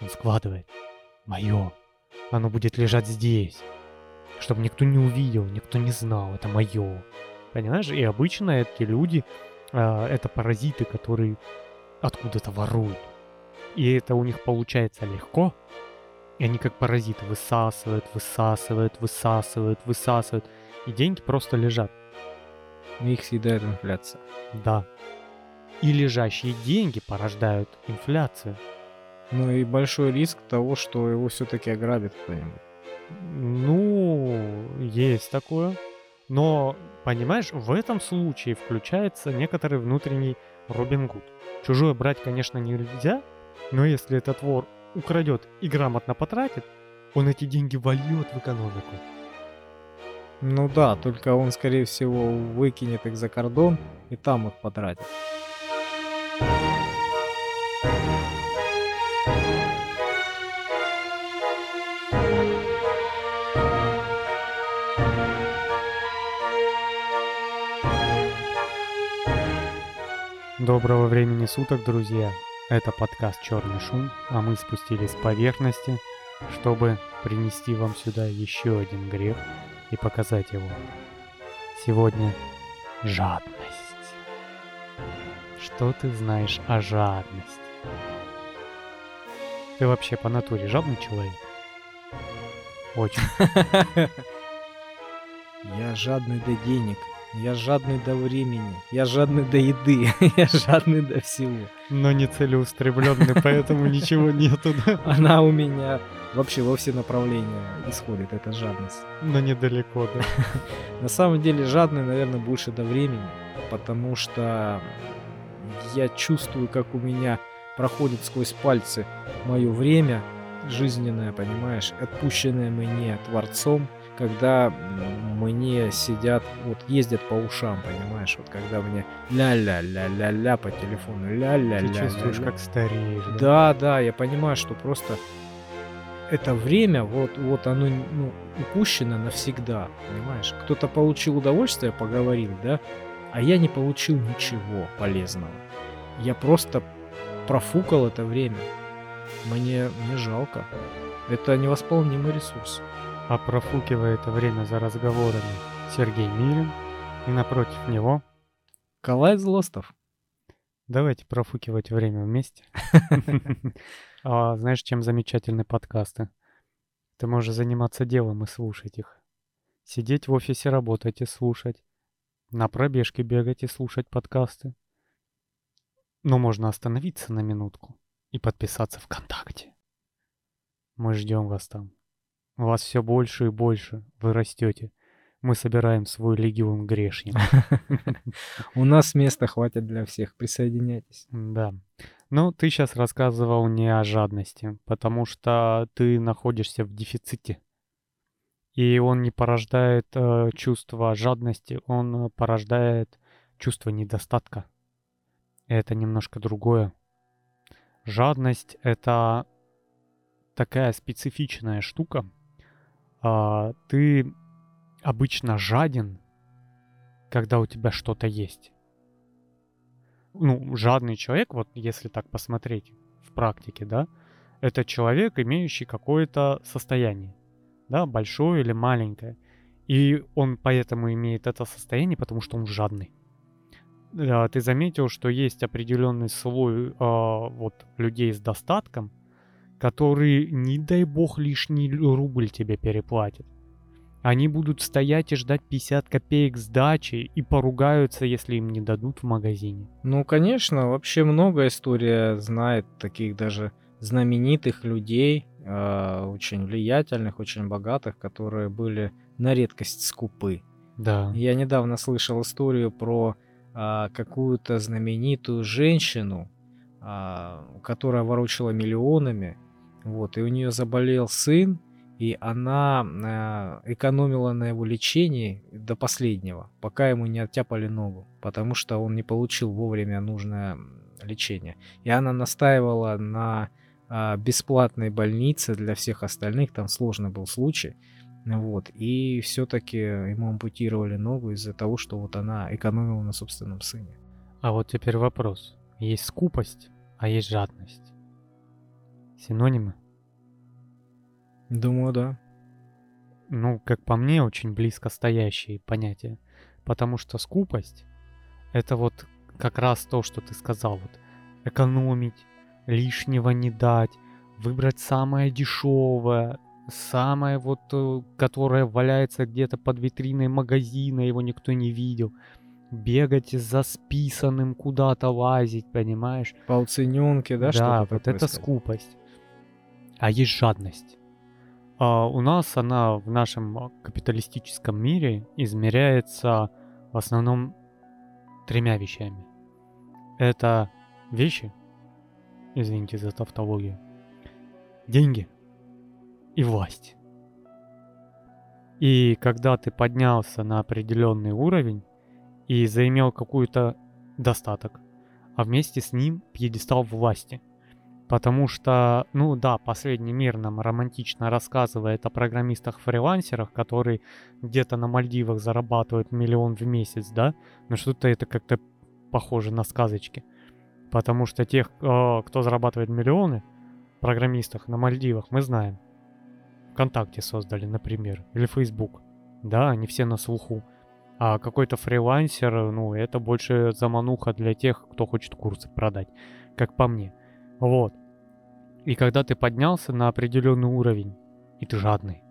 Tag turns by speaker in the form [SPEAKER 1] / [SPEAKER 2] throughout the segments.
[SPEAKER 1] Он складывает. Мое. Оно будет лежать здесь. Чтобы никто не увидел, никто не знал. Это мое. Понимаешь? И обычно эти люди, э, это паразиты, которые откуда-то воруют. И это у них получается легко. И они как паразиты высасывают, высасывают, высасывают, высасывают. И деньги просто лежат.
[SPEAKER 2] Их съедает инфляция.
[SPEAKER 1] Да. И лежащие деньги порождают инфляцию.
[SPEAKER 2] Ну и большой риск того, что его все-таки ограбит кто-нибудь.
[SPEAKER 1] Ну, есть такое. Но, понимаешь, в этом случае включается некоторый внутренний Робин Гуд. Чужое брать, конечно, нельзя, но если этот вор украдет и грамотно потратит, он эти деньги вольет в экономику.
[SPEAKER 2] Ну да, только он, скорее всего, выкинет их за кордон и там их потратит.
[SPEAKER 1] Доброго времени суток, друзья! Это подкаст «Черный шум», а мы спустились с поверхности, чтобы принести вам сюда еще один грех и показать его. Сегодня жадность. Что ты знаешь о жадности? Ты вообще по натуре жадный человек? Очень.
[SPEAKER 2] Я жадный до денег, я жадный до времени, я жадный до еды, я жадный до всего.
[SPEAKER 1] Но не целеустремленный, поэтому ничего нету.
[SPEAKER 2] Она у меня вообще во все направления исходит, эта жадность.
[SPEAKER 1] Но недалеко, да.
[SPEAKER 2] На самом деле жадный, наверное, больше до времени, потому что я чувствую, как у меня проходит сквозь пальцы мое время жизненное, понимаешь, отпущенное мне Творцом – когда мне сидят, вот ездят по ушам, понимаешь, вот когда мне ля-ля-ля-ля-ля по телефону, ля-ля-ля.
[SPEAKER 1] Ты чувствуешь, как стареешь.
[SPEAKER 2] Да? да, да, я понимаю, что просто это время, вот, вот оно ну, упущено навсегда, понимаешь? Кто-то получил удовольствие, поговорил, да, а я не получил ничего полезного. Я просто профукал это время. Мне, мне жалко. Это невосполнимый ресурс
[SPEAKER 1] а профукивая это время за разговорами Сергей Мирин и напротив него
[SPEAKER 2] Калай Злостов.
[SPEAKER 1] Давайте профукивать время вместе. А знаешь, чем замечательны подкасты? Ты можешь заниматься делом и слушать их. Сидеть в офисе, работать и слушать. На пробежке бегать и слушать подкасты. Но можно остановиться на минутку и подписаться ВКонтакте. Мы ждем вас там. Вас все больше и больше. Вы растете. Мы собираем свой легион грешников.
[SPEAKER 2] У нас места хватит для всех. Присоединяйтесь.
[SPEAKER 1] Да. Ну, ты сейчас рассказывал не о жадности, потому что ты находишься в дефиците. И он не порождает э, чувство жадности, он порождает чувство недостатка. Это немножко другое. Жадность — это такая специфичная штука, а, ты обычно жаден, когда у тебя что-то есть. Ну, жадный человек, вот если так посмотреть в практике, да, это человек, имеющий какое-то состояние, да, большое или маленькое. И он поэтому имеет это состояние, потому что он жадный. Ты заметил, что есть определенный слой э, вот людей с достатком, которые, не дай бог, лишний рубль тебе переплатят. Они будут стоять и ждать 50 копеек сдачи и поругаются, если им не дадут в магазине.
[SPEAKER 2] Ну, конечно, вообще много история знает таких даже знаменитых людей, э, очень влиятельных, очень богатых, которые были на редкость скупы.
[SPEAKER 1] Да.
[SPEAKER 2] Я недавно слышал историю про э, какую-то знаменитую женщину, э, которая ворочала миллионами, вот, и у нее заболел сын, и она э, экономила на его лечении до последнего, пока ему не оттяпали ногу, потому что он не получил вовремя нужное лечение. И она настаивала на э, бесплатной больнице для всех остальных, там сложный был случай. Вот, и все-таки ему ампутировали ногу из-за того, что вот она экономила на собственном сыне.
[SPEAKER 1] А вот теперь вопрос. Есть скупость, а есть жадность. Синонимы?
[SPEAKER 2] Думаю, да.
[SPEAKER 1] Ну, как по мне, очень близко стоящие понятия. Потому что скупость — это вот как раз то, что ты сказал. Вот экономить, лишнего не дать, выбрать самое дешевое, самое вот, э, которое валяется где-то под витриной магазина, его никто не видел. Бегать за списанным куда-то лазить, понимаешь?
[SPEAKER 2] По уцененке, да?
[SPEAKER 1] Да, вот это сказать? скупость. А есть жадность. А у нас она в нашем капиталистическом мире измеряется в основном тремя вещами. Это вещи, извините за тавтологию, деньги и власть. И когда ты поднялся на определенный уровень и заимел какой-то достаток, а вместе с ним пьедестал власти. Потому что, ну да, последний мир нам романтично рассказывает о программистах-фрилансерах, которые где-то на Мальдивах зарабатывают миллион в месяц, да? Но что-то это как-то похоже на сказочки. Потому что тех, э, кто зарабатывает миллионы, программистах на Мальдивах, мы знаем. ВКонтакте создали, например, или Facebook. Да, они все на слуху. А какой-то фрилансер, ну, это больше замануха для тех, кто хочет курсы продать, как по мне. Вот. И когда ты поднялся на определенный уровень, и ты жадный,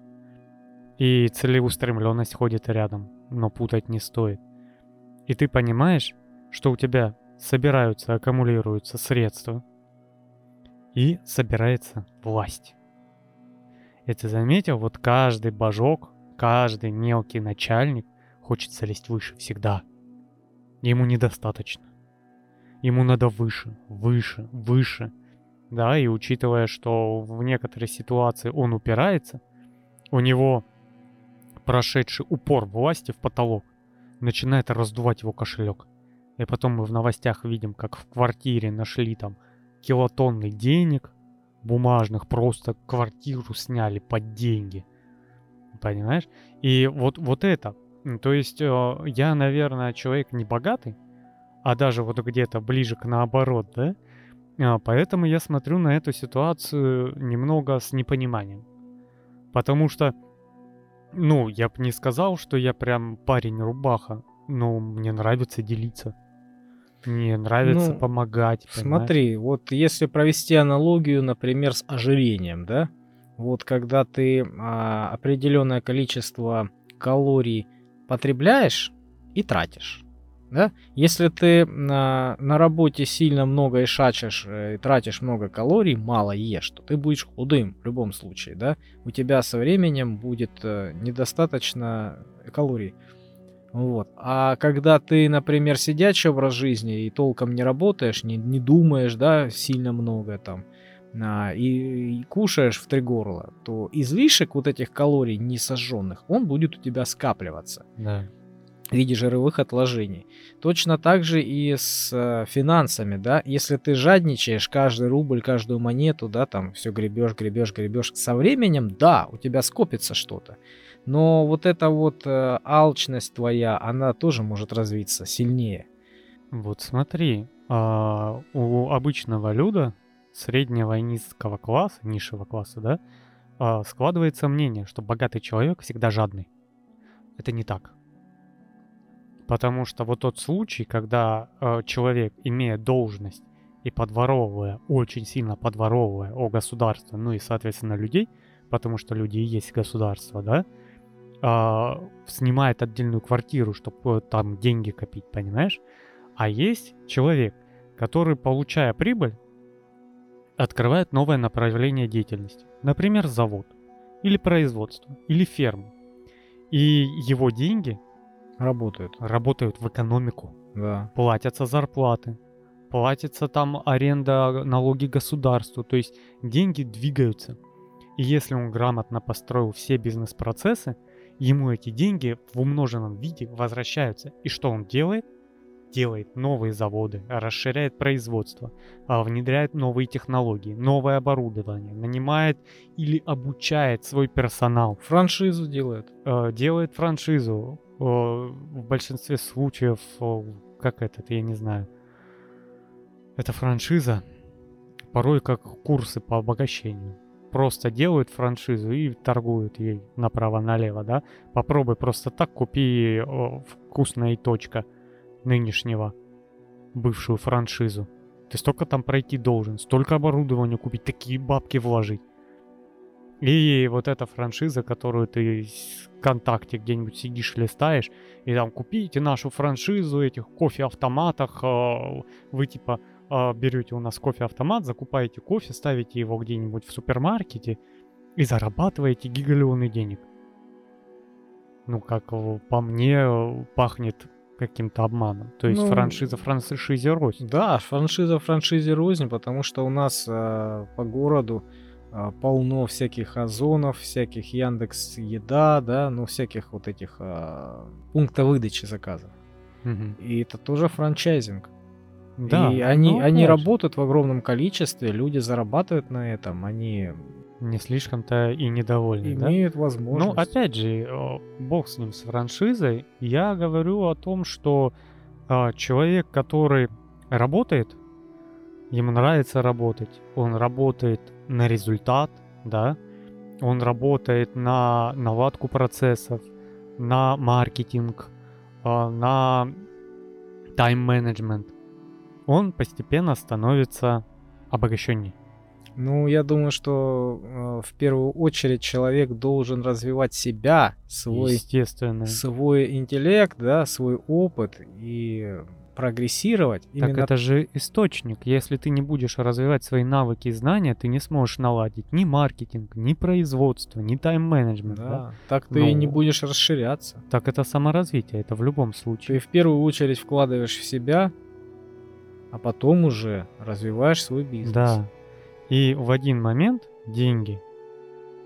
[SPEAKER 1] и целеустремленность ходит рядом, но путать не стоит. И ты понимаешь, что у тебя собираются, аккумулируются средства, и собирается власть. И ты заметил, вот каждый божок, каждый мелкий начальник хочет залезть выше всегда. Ему недостаточно. Ему надо выше, выше, выше. Да, и учитывая, что в некоторой ситуации он упирается, у него прошедший упор власти в потолок начинает раздувать его кошелек. И потом мы в новостях видим, как в квартире нашли там килотонны денег бумажных, просто квартиру сняли под деньги. Понимаешь? И вот, вот это. То есть э, я, наверное, человек не богатый, а даже вот где-то ближе к наоборот, да? А, поэтому я смотрю на эту ситуацию немного с непониманием. Потому что, ну, я бы не сказал, что я прям парень-рубаха, но мне нравится делиться. Мне нравится ну, помогать.
[SPEAKER 2] Понимаешь? Смотри, вот если провести аналогию, например, с ожирением, да, вот когда ты а, определенное количество калорий потребляешь и тратишь, да, если ты на, на работе сильно много ишачишь э, и тратишь много калорий, мало ешь, то ты будешь худым в любом случае, да, у тебя со временем будет э, недостаточно калорий. Вот. А когда ты, например, сидячий образ жизни и толком не работаешь, не, не думаешь, да, сильно много там, а, и, и кушаешь в три горла, то излишек вот этих калорий не сожженных, он будет у тебя скапливаться.
[SPEAKER 1] Да.
[SPEAKER 2] В виде жировых отложений. Точно так же и с э, финансами, да. Если ты жадничаешь каждый рубль, каждую монету, да, там все гребешь, гребешь, гребешь, со временем, да, у тебя скопится что-то. Но вот эта вот э, алчность твоя, она тоже может развиться сильнее.
[SPEAKER 1] Вот смотри, э, у обычного люда, среднего и низкого класса, низшего класса, да, э, складывается мнение, что богатый человек всегда жадный. Это не так. Потому что вот тот случай, когда э, человек, имея должность и подворовывая, очень сильно подворовывая о государстве, ну и, соответственно, людей, потому что люди и есть государство, да, а, снимает отдельную квартиру, чтобы там деньги копить, понимаешь? А есть человек, который, получая прибыль, открывает новое направление деятельности. Например, завод, или производство, или ферму. И его деньги
[SPEAKER 2] работают.
[SPEAKER 1] Работают в экономику.
[SPEAKER 2] Да.
[SPEAKER 1] Платятся зарплаты, платится там аренда, налоги государству. То есть деньги двигаются. И если он грамотно построил все бизнес-процессы, ему эти деньги в умноженном виде возвращаются. И что он делает? Делает новые заводы, расширяет производство, а, внедряет новые технологии, новое оборудование, нанимает или обучает свой персонал.
[SPEAKER 2] Франшизу делает.
[SPEAKER 1] Э, делает франшизу. В большинстве случаев, как этот, я не знаю. Это франшиза, порой как курсы по обогащению. Просто делают франшизу и торгуют ей направо-налево, да? Попробуй просто так купи о, вкусная точка нынешнего, бывшую франшизу. Ты столько там пройти должен, столько оборудования купить, такие бабки вложить. И вот эта франшиза, которую ты ВКонтакте где-нибудь сидишь, листаешь, и там купите нашу франшизу этих кофе-автоматах, а, вы типа а, берете у нас кофе-автомат, закупаете кофе, ставите его где-нибудь в супермаркете и зарабатываете гигалионы денег. Ну, как по мне, пахнет каким-то обманом. То есть ну, франшиза франшизе рознь.
[SPEAKER 2] Да, франшиза франшизе рознь, потому что у нас э, по городу полно всяких озонов, всяких Яндекс Еда, да, ну всяких вот этих а, пунктов выдачи заказов. Угу. И это тоже франчайзинг. Да. И они, ну, они работают в огромном количестве, люди зарабатывают на этом, они
[SPEAKER 1] не слишком-то и недовольны,
[SPEAKER 2] Имеют
[SPEAKER 1] да?
[SPEAKER 2] возможность.
[SPEAKER 1] Ну, опять же, бог с ним, с франшизой. Я говорю о том, что э, человек, который работает, ему нравится работать, он работает на результат, да, он работает на наладку процессов, на маркетинг, а, на тайм-менеджмент, он постепенно становится обогащенней.
[SPEAKER 2] Ну, я думаю, что э, в первую очередь человек должен развивать себя, свой,
[SPEAKER 1] Естественно.
[SPEAKER 2] свой интеллект, да, свой опыт и прогрессировать.
[SPEAKER 1] Так именно... это же источник. Если ты не будешь развивать свои навыки и знания, ты не сможешь наладить ни маркетинг, ни производство, ни тайм-менеджмент. Да, да?
[SPEAKER 2] так ты ну, не будешь расширяться.
[SPEAKER 1] Так это саморазвитие, это в любом случае.
[SPEAKER 2] Ты в первую очередь вкладываешь в себя, а потом уже развиваешь свой бизнес.
[SPEAKER 1] Да. И в один момент деньги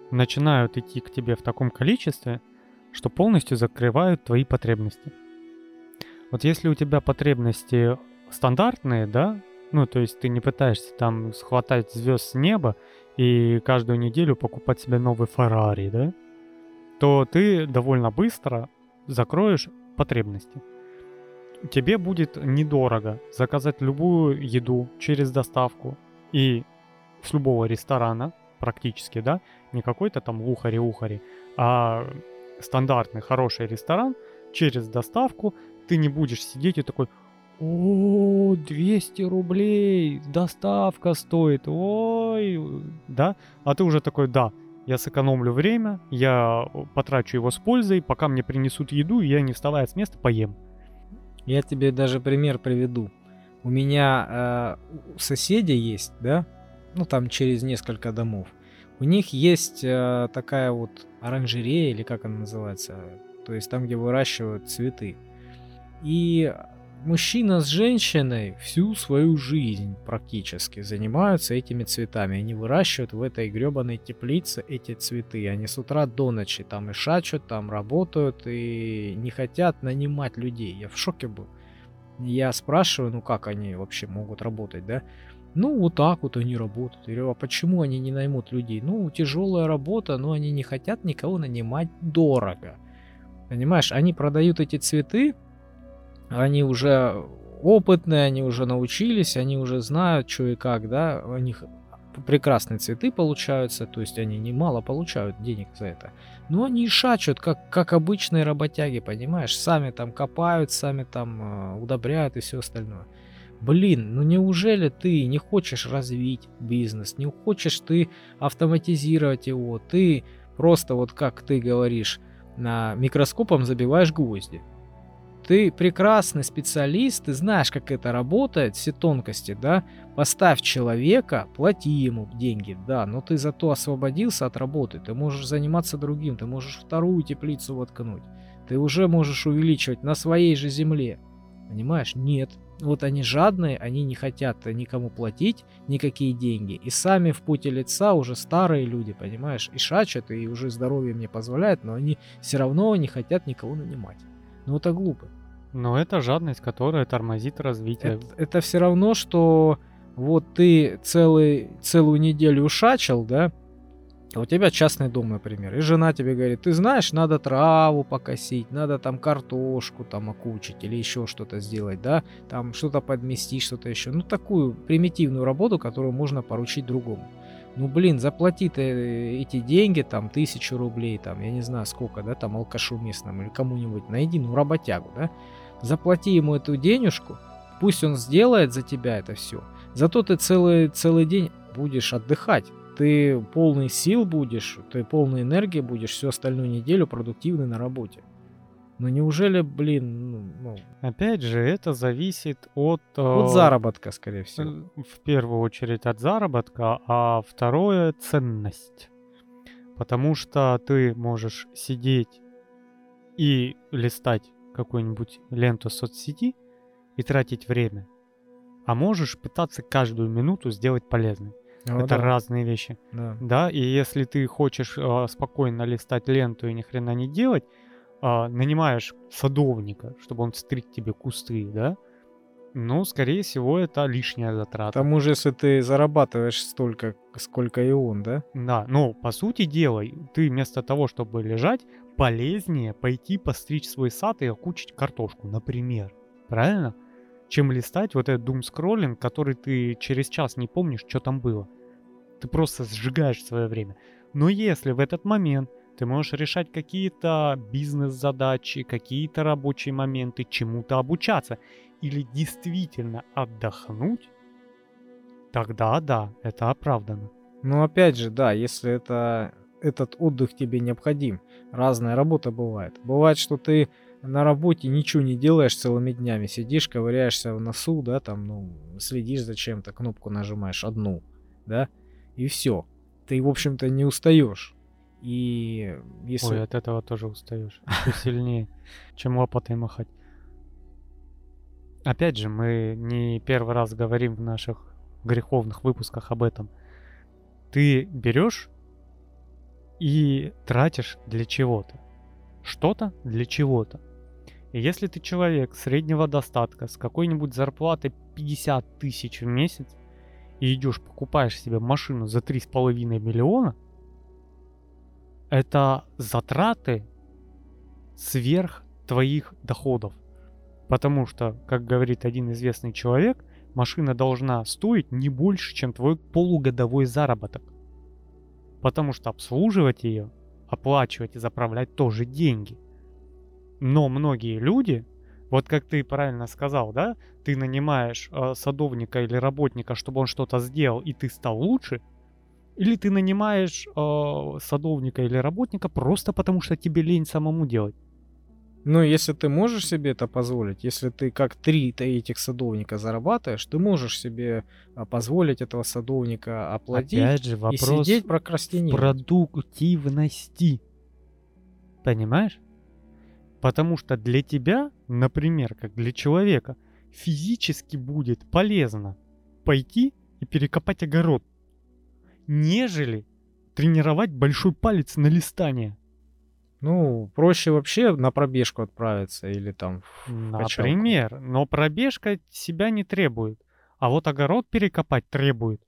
[SPEAKER 1] начинают идти к тебе в таком количестве, что полностью закрывают твои потребности. Вот если у тебя потребности стандартные, да, ну, то есть ты не пытаешься там схватать звезд с неба и каждую неделю покупать себе новый Феррари, да, то ты довольно быстро закроешь потребности. Тебе будет недорого заказать любую еду через доставку и с любого ресторана практически, да, не какой-то там лухари-ухари, а стандартный хороший ресторан через доставку ты не будешь сидеть и такой, о, 200 рублей, доставка стоит, ой, да? А ты уже такой, да, я сэкономлю время, я потрачу его с пользой, пока мне принесут еду, я, не вставая с места, поем.
[SPEAKER 2] Я тебе даже пример приведу. У меня э, соседи есть, да, ну там через несколько домов. У них есть э, такая вот оранжерея, или как она называется, то есть там, где выращивают цветы. И мужчина с женщиной всю свою жизнь практически занимаются этими цветами. Они выращивают в этой гребаной теплице эти цветы. Они с утра до ночи там и шачут, там работают и не хотят нанимать людей. Я в шоке был. Я спрашиваю, ну как они вообще могут работать, да? Ну, вот так вот они работают. Я говорю, а почему они не наймут людей? Ну, тяжелая работа, но они не хотят никого нанимать дорого. Понимаешь, они продают эти цветы, они уже опытные, они уже научились, они уже знают, что и как, да, у них прекрасные цветы получаются, то есть они немало получают денег за это. Но они шачут, как, как обычные работяги, понимаешь, сами там копают, сами там э, удобряют и все остальное. Блин, ну неужели ты не хочешь развить бизнес, не хочешь ты автоматизировать его, ты просто вот как ты говоришь, на микроскопом забиваешь гвозди. Ты прекрасный специалист, ты знаешь, как это работает, все тонкости, да? Поставь человека, плати ему деньги, да, но ты зато освободился от работы, ты можешь заниматься другим, ты можешь вторую теплицу воткнуть, ты уже можешь увеличивать на своей же земле. Понимаешь? Нет. Вот они жадные, они не хотят никому платить никакие деньги. И сами в пути лица уже старые люди, понимаешь? И шачат, и уже здоровье мне позволяет, но они все равно не хотят никого нанимать. Ну это глупо.
[SPEAKER 1] Но это жадность, которая тормозит развитие.
[SPEAKER 2] Это, это все равно, что вот ты целый, целую неделю шачил, да, А у тебя частный дом, например, и жена тебе говорит, ты знаешь, надо траву покосить, надо там картошку там окучить или еще что-то сделать, да, там что-то подместить, что-то еще. Ну, такую примитивную работу, которую можно поручить другому. Ну, блин, заплати ты э, эти деньги, там, тысячу рублей, там, я не знаю сколько, да, там, алкашу местному или кому-нибудь, найди, ну, работягу, да, заплати ему эту денежку, пусть он сделает за тебя это все. Зато ты целый, целый день будешь отдыхать ты полный сил будешь, ты полной энергии будешь всю остальную неделю продуктивный на работе. Но неужели, блин, ну... ну
[SPEAKER 1] Опять же, это зависит от...
[SPEAKER 2] Э, от заработка, скорее всего.
[SPEAKER 1] В первую очередь от заработка, а второе — ценность. Потому что ты можешь сидеть и листать какую-нибудь ленту соцсети и тратить время, а можешь пытаться каждую минуту сделать полезной. О, это да. разные вещи. Да. да, и если ты хочешь э, спокойно листать ленту и ни хрена не делать, э, нанимаешь садовника, чтобы он стриг тебе кусты, да, ну, скорее всего, это лишняя затрата.
[SPEAKER 2] К тому же, если ты зарабатываешь столько, сколько и он, да?
[SPEAKER 1] Да, ну, по сути дела, ты вместо того, чтобы лежать, полезнее пойти постричь свой сад и окучить картошку, например. Правильно? чем листать вот этот doom скроллинг, который ты через час не помнишь, что там было. Ты просто сжигаешь свое время. Но если в этот момент ты можешь решать какие-то бизнес-задачи, какие-то рабочие моменты, чему-то обучаться или действительно отдохнуть, тогда да, это оправдано.
[SPEAKER 2] Ну опять же, да, если это этот отдых тебе необходим. Разная работа бывает. Бывает, что ты на работе ничего не делаешь целыми днями, сидишь, ковыряешься в носу, да, там, ну, следишь за чем-то, кнопку нажимаешь одну, да, и все. Ты, в общем-то, не устаешь. И если...
[SPEAKER 1] Ой, от этого тоже устаешь. Еще сильнее, чем лопатой махать. Опять же, мы не первый раз говорим в наших греховных выпусках об этом. Ты берешь и тратишь для чего-то. Что-то для чего-то. И если ты человек среднего достатка с какой-нибудь зарплатой 50 тысяч в месяц и идешь покупаешь себе машину за 3,5 миллиона, это затраты сверх твоих доходов. Потому что, как говорит один известный человек, машина должна стоить не больше, чем твой полугодовой заработок. Потому что обслуживать ее, оплачивать и заправлять тоже деньги. Но многие люди, вот как ты правильно сказал, да, ты нанимаешь э, садовника или работника, чтобы он что-то сделал, и ты стал лучше, или ты нанимаешь э, садовника или работника просто потому, что тебе лень самому делать.
[SPEAKER 2] Ну, если ты можешь себе это позволить, если ты как три этих садовника зарабатываешь, ты можешь себе а, позволить этого садовника оплатить
[SPEAKER 1] Опять же, вопрос и сидеть прокрастинировать. продуктивности. Понимаешь? Потому что для тебя, например, как для человека, физически будет полезно пойти и перекопать огород, нежели тренировать большой палец на листание.
[SPEAKER 2] Ну, проще вообще на пробежку отправиться или там в
[SPEAKER 1] Например, качалку. но пробежка себя не требует, а вот огород перекопать требует.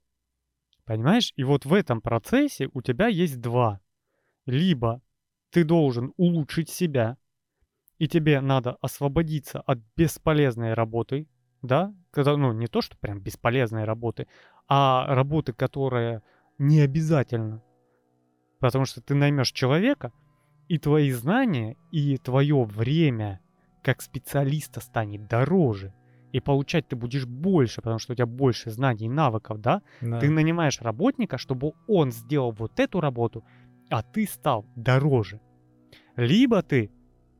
[SPEAKER 1] Понимаешь? И вот в этом процессе у тебя есть два. Либо ты должен улучшить себя, и тебе надо освободиться от бесполезной работы, да, когда, ну, не то, что прям бесполезной работы, а работы, которая не обязательно. Потому что ты наймешь человека, и твои знания, и твое время как специалиста станет дороже. И получать ты будешь больше, потому что у тебя больше знаний и навыков, да? да? Ты нанимаешь работника, чтобы он сделал вот эту работу, а ты стал дороже. Либо ты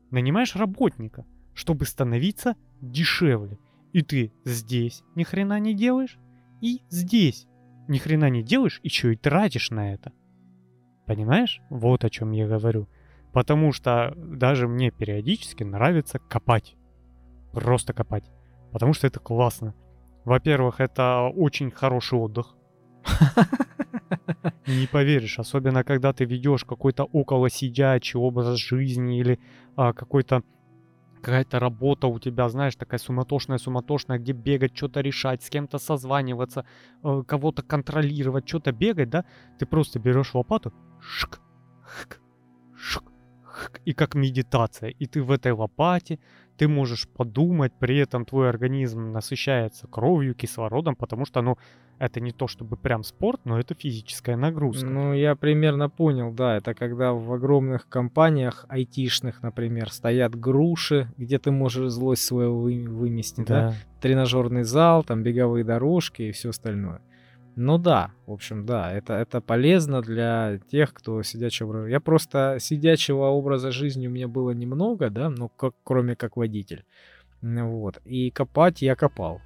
[SPEAKER 1] нанимаешь работника, чтобы становиться дешевле. И ты здесь ни хрена не делаешь, и здесь ни хрена не делаешь, еще и тратишь на это. Понимаешь? Вот о чем я говорю. Потому что даже мне периодически нравится копать. Просто копать. Потому что это классно. Во-первых, это очень хороший отдых. Не поверишь, особенно когда ты ведешь какой-то около сидячий образ жизни или а, какой-то какая-то работа у тебя, знаешь, такая суматошная, суматошная, где бегать, что-то решать, с кем-то созваниваться, э, кого-то контролировать, что-то бегать, да, ты просто берешь лопату шк, хк, шк, хк, и как медитация. И ты в этой лопате, ты можешь подумать, при этом твой организм насыщается кровью, кислородом, потому что, ну, это не то чтобы прям спорт, но это физическая нагрузка.
[SPEAKER 2] Ну, я примерно понял, да. Это когда в огромных компаниях айтишных, например, стоят груши, где ты можешь злость свою вы- выместить, да.
[SPEAKER 1] Да.
[SPEAKER 2] Тренажерный зал, там беговые дорожки и все остальное. Ну да, в общем, да, это, это полезно для тех, кто сидячего. Я просто сидячего образа жизни у меня было немного, да, ну, как, кроме как водитель. Вот. И копать я копал.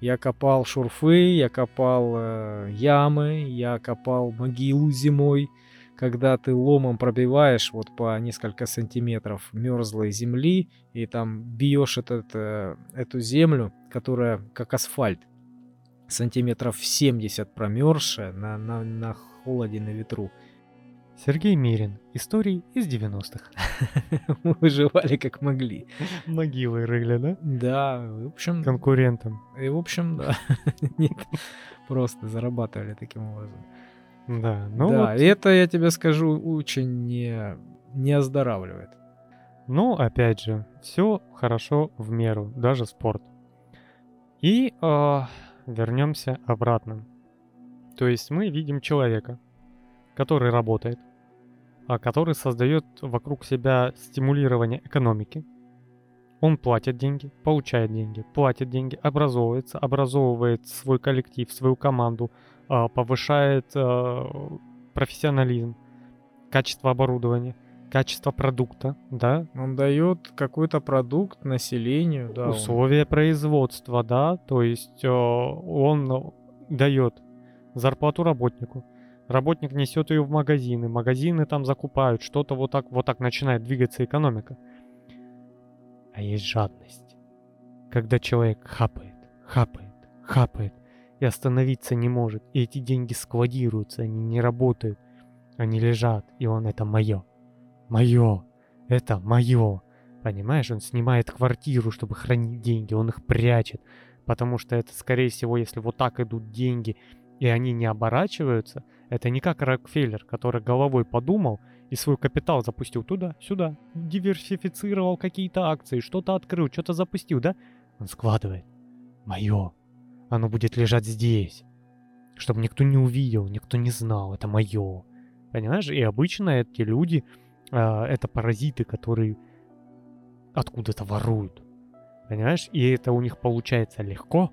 [SPEAKER 2] Я копал шурфы, я копал э, ямы, я копал могилу зимой, когда ты ломом пробиваешь вот по несколько сантиметров мерзлой земли и там бьешь этот, э, эту землю, которая как асфальт, сантиметров 70 промерзшая на, на, на холоде, на ветру.
[SPEAKER 1] Сергей Мирин. Истории из 90-х.
[SPEAKER 2] Мы выживали как могли.
[SPEAKER 1] Могилы рыли, да?
[SPEAKER 2] Да, в общем,
[SPEAKER 1] Конкурентам.
[SPEAKER 2] и в общем, да. Нет, просто зарабатывали таким образом.
[SPEAKER 1] Да, ну
[SPEAKER 2] да,
[SPEAKER 1] вот
[SPEAKER 2] это, я тебе скажу, очень не, не оздоравливает.
[SPEAKER 1] Ну, опять же, все хорошо в меру, даже спорт. И а, вернемся обратно. То есть мы видим человека, который работает, а который создает вокруг себя стимулирование экономики. Он платит деньги, получает деньги, платит деньги, образовывается, образовывает свой коллектив, свою команду, а, повышает а, профессионализм, качество оборудования, качество продукта, да,
[SPEAKER 2] Он дает какой-то продукт населению, да. он-
[SPEAKER 1] условия производства, да, то есть э, он дает зарплату работнику, работник несет ее в магазины, магазины там закупают, что-то вот так, вот так начинает двигаться экономика. А есть жадность, когда человек хапает, хапает, хапает и остановиться не может, и эти деньги складируются, они не работают, они лежат, и он это мое, мое, это мое. Понимаешь, он снимает квартиру, чтобы хранить деньги, он их прячет, потому что это, скорее всего, если вот так идут деньги, и они не оборачиваются, это не как Рокфеллер, который головой подумал и свой капитал запустил туда, сюда, диверсифицировал какие-то акции, что-то открыл, что-то запустил, да? Он складывает. Мое. Оно будет лежать здесь. Чтобы никто не увидел, никто не знал, это мое. Понимаешь? И обычно эти люди, это паразиты, которые откуда-то воруют. Понимаешь? И это у них получается легко,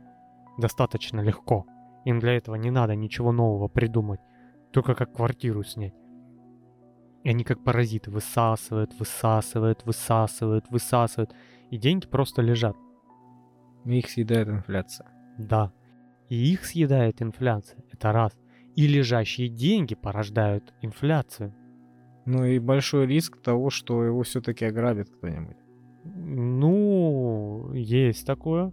[SPEAKER 1] достаточно легко. Им для этого не надо ничего нового придумать, только как квартиру снять. И они как паразиты высасывают, высасывают, высасывают, высасывают. И деньги просто лежат.
[SPEAKER 2] Их съедает инфляция.
[SPEAKER 1] Да. И их съедает инфляция. Это раз. И лежащие деньги порождают инфляцию.
[SPEAKER 2] Ну и большой риск того, что его все-таки ограбит кто-нибудь.
[SPEAKER 1] Ну, есть такое.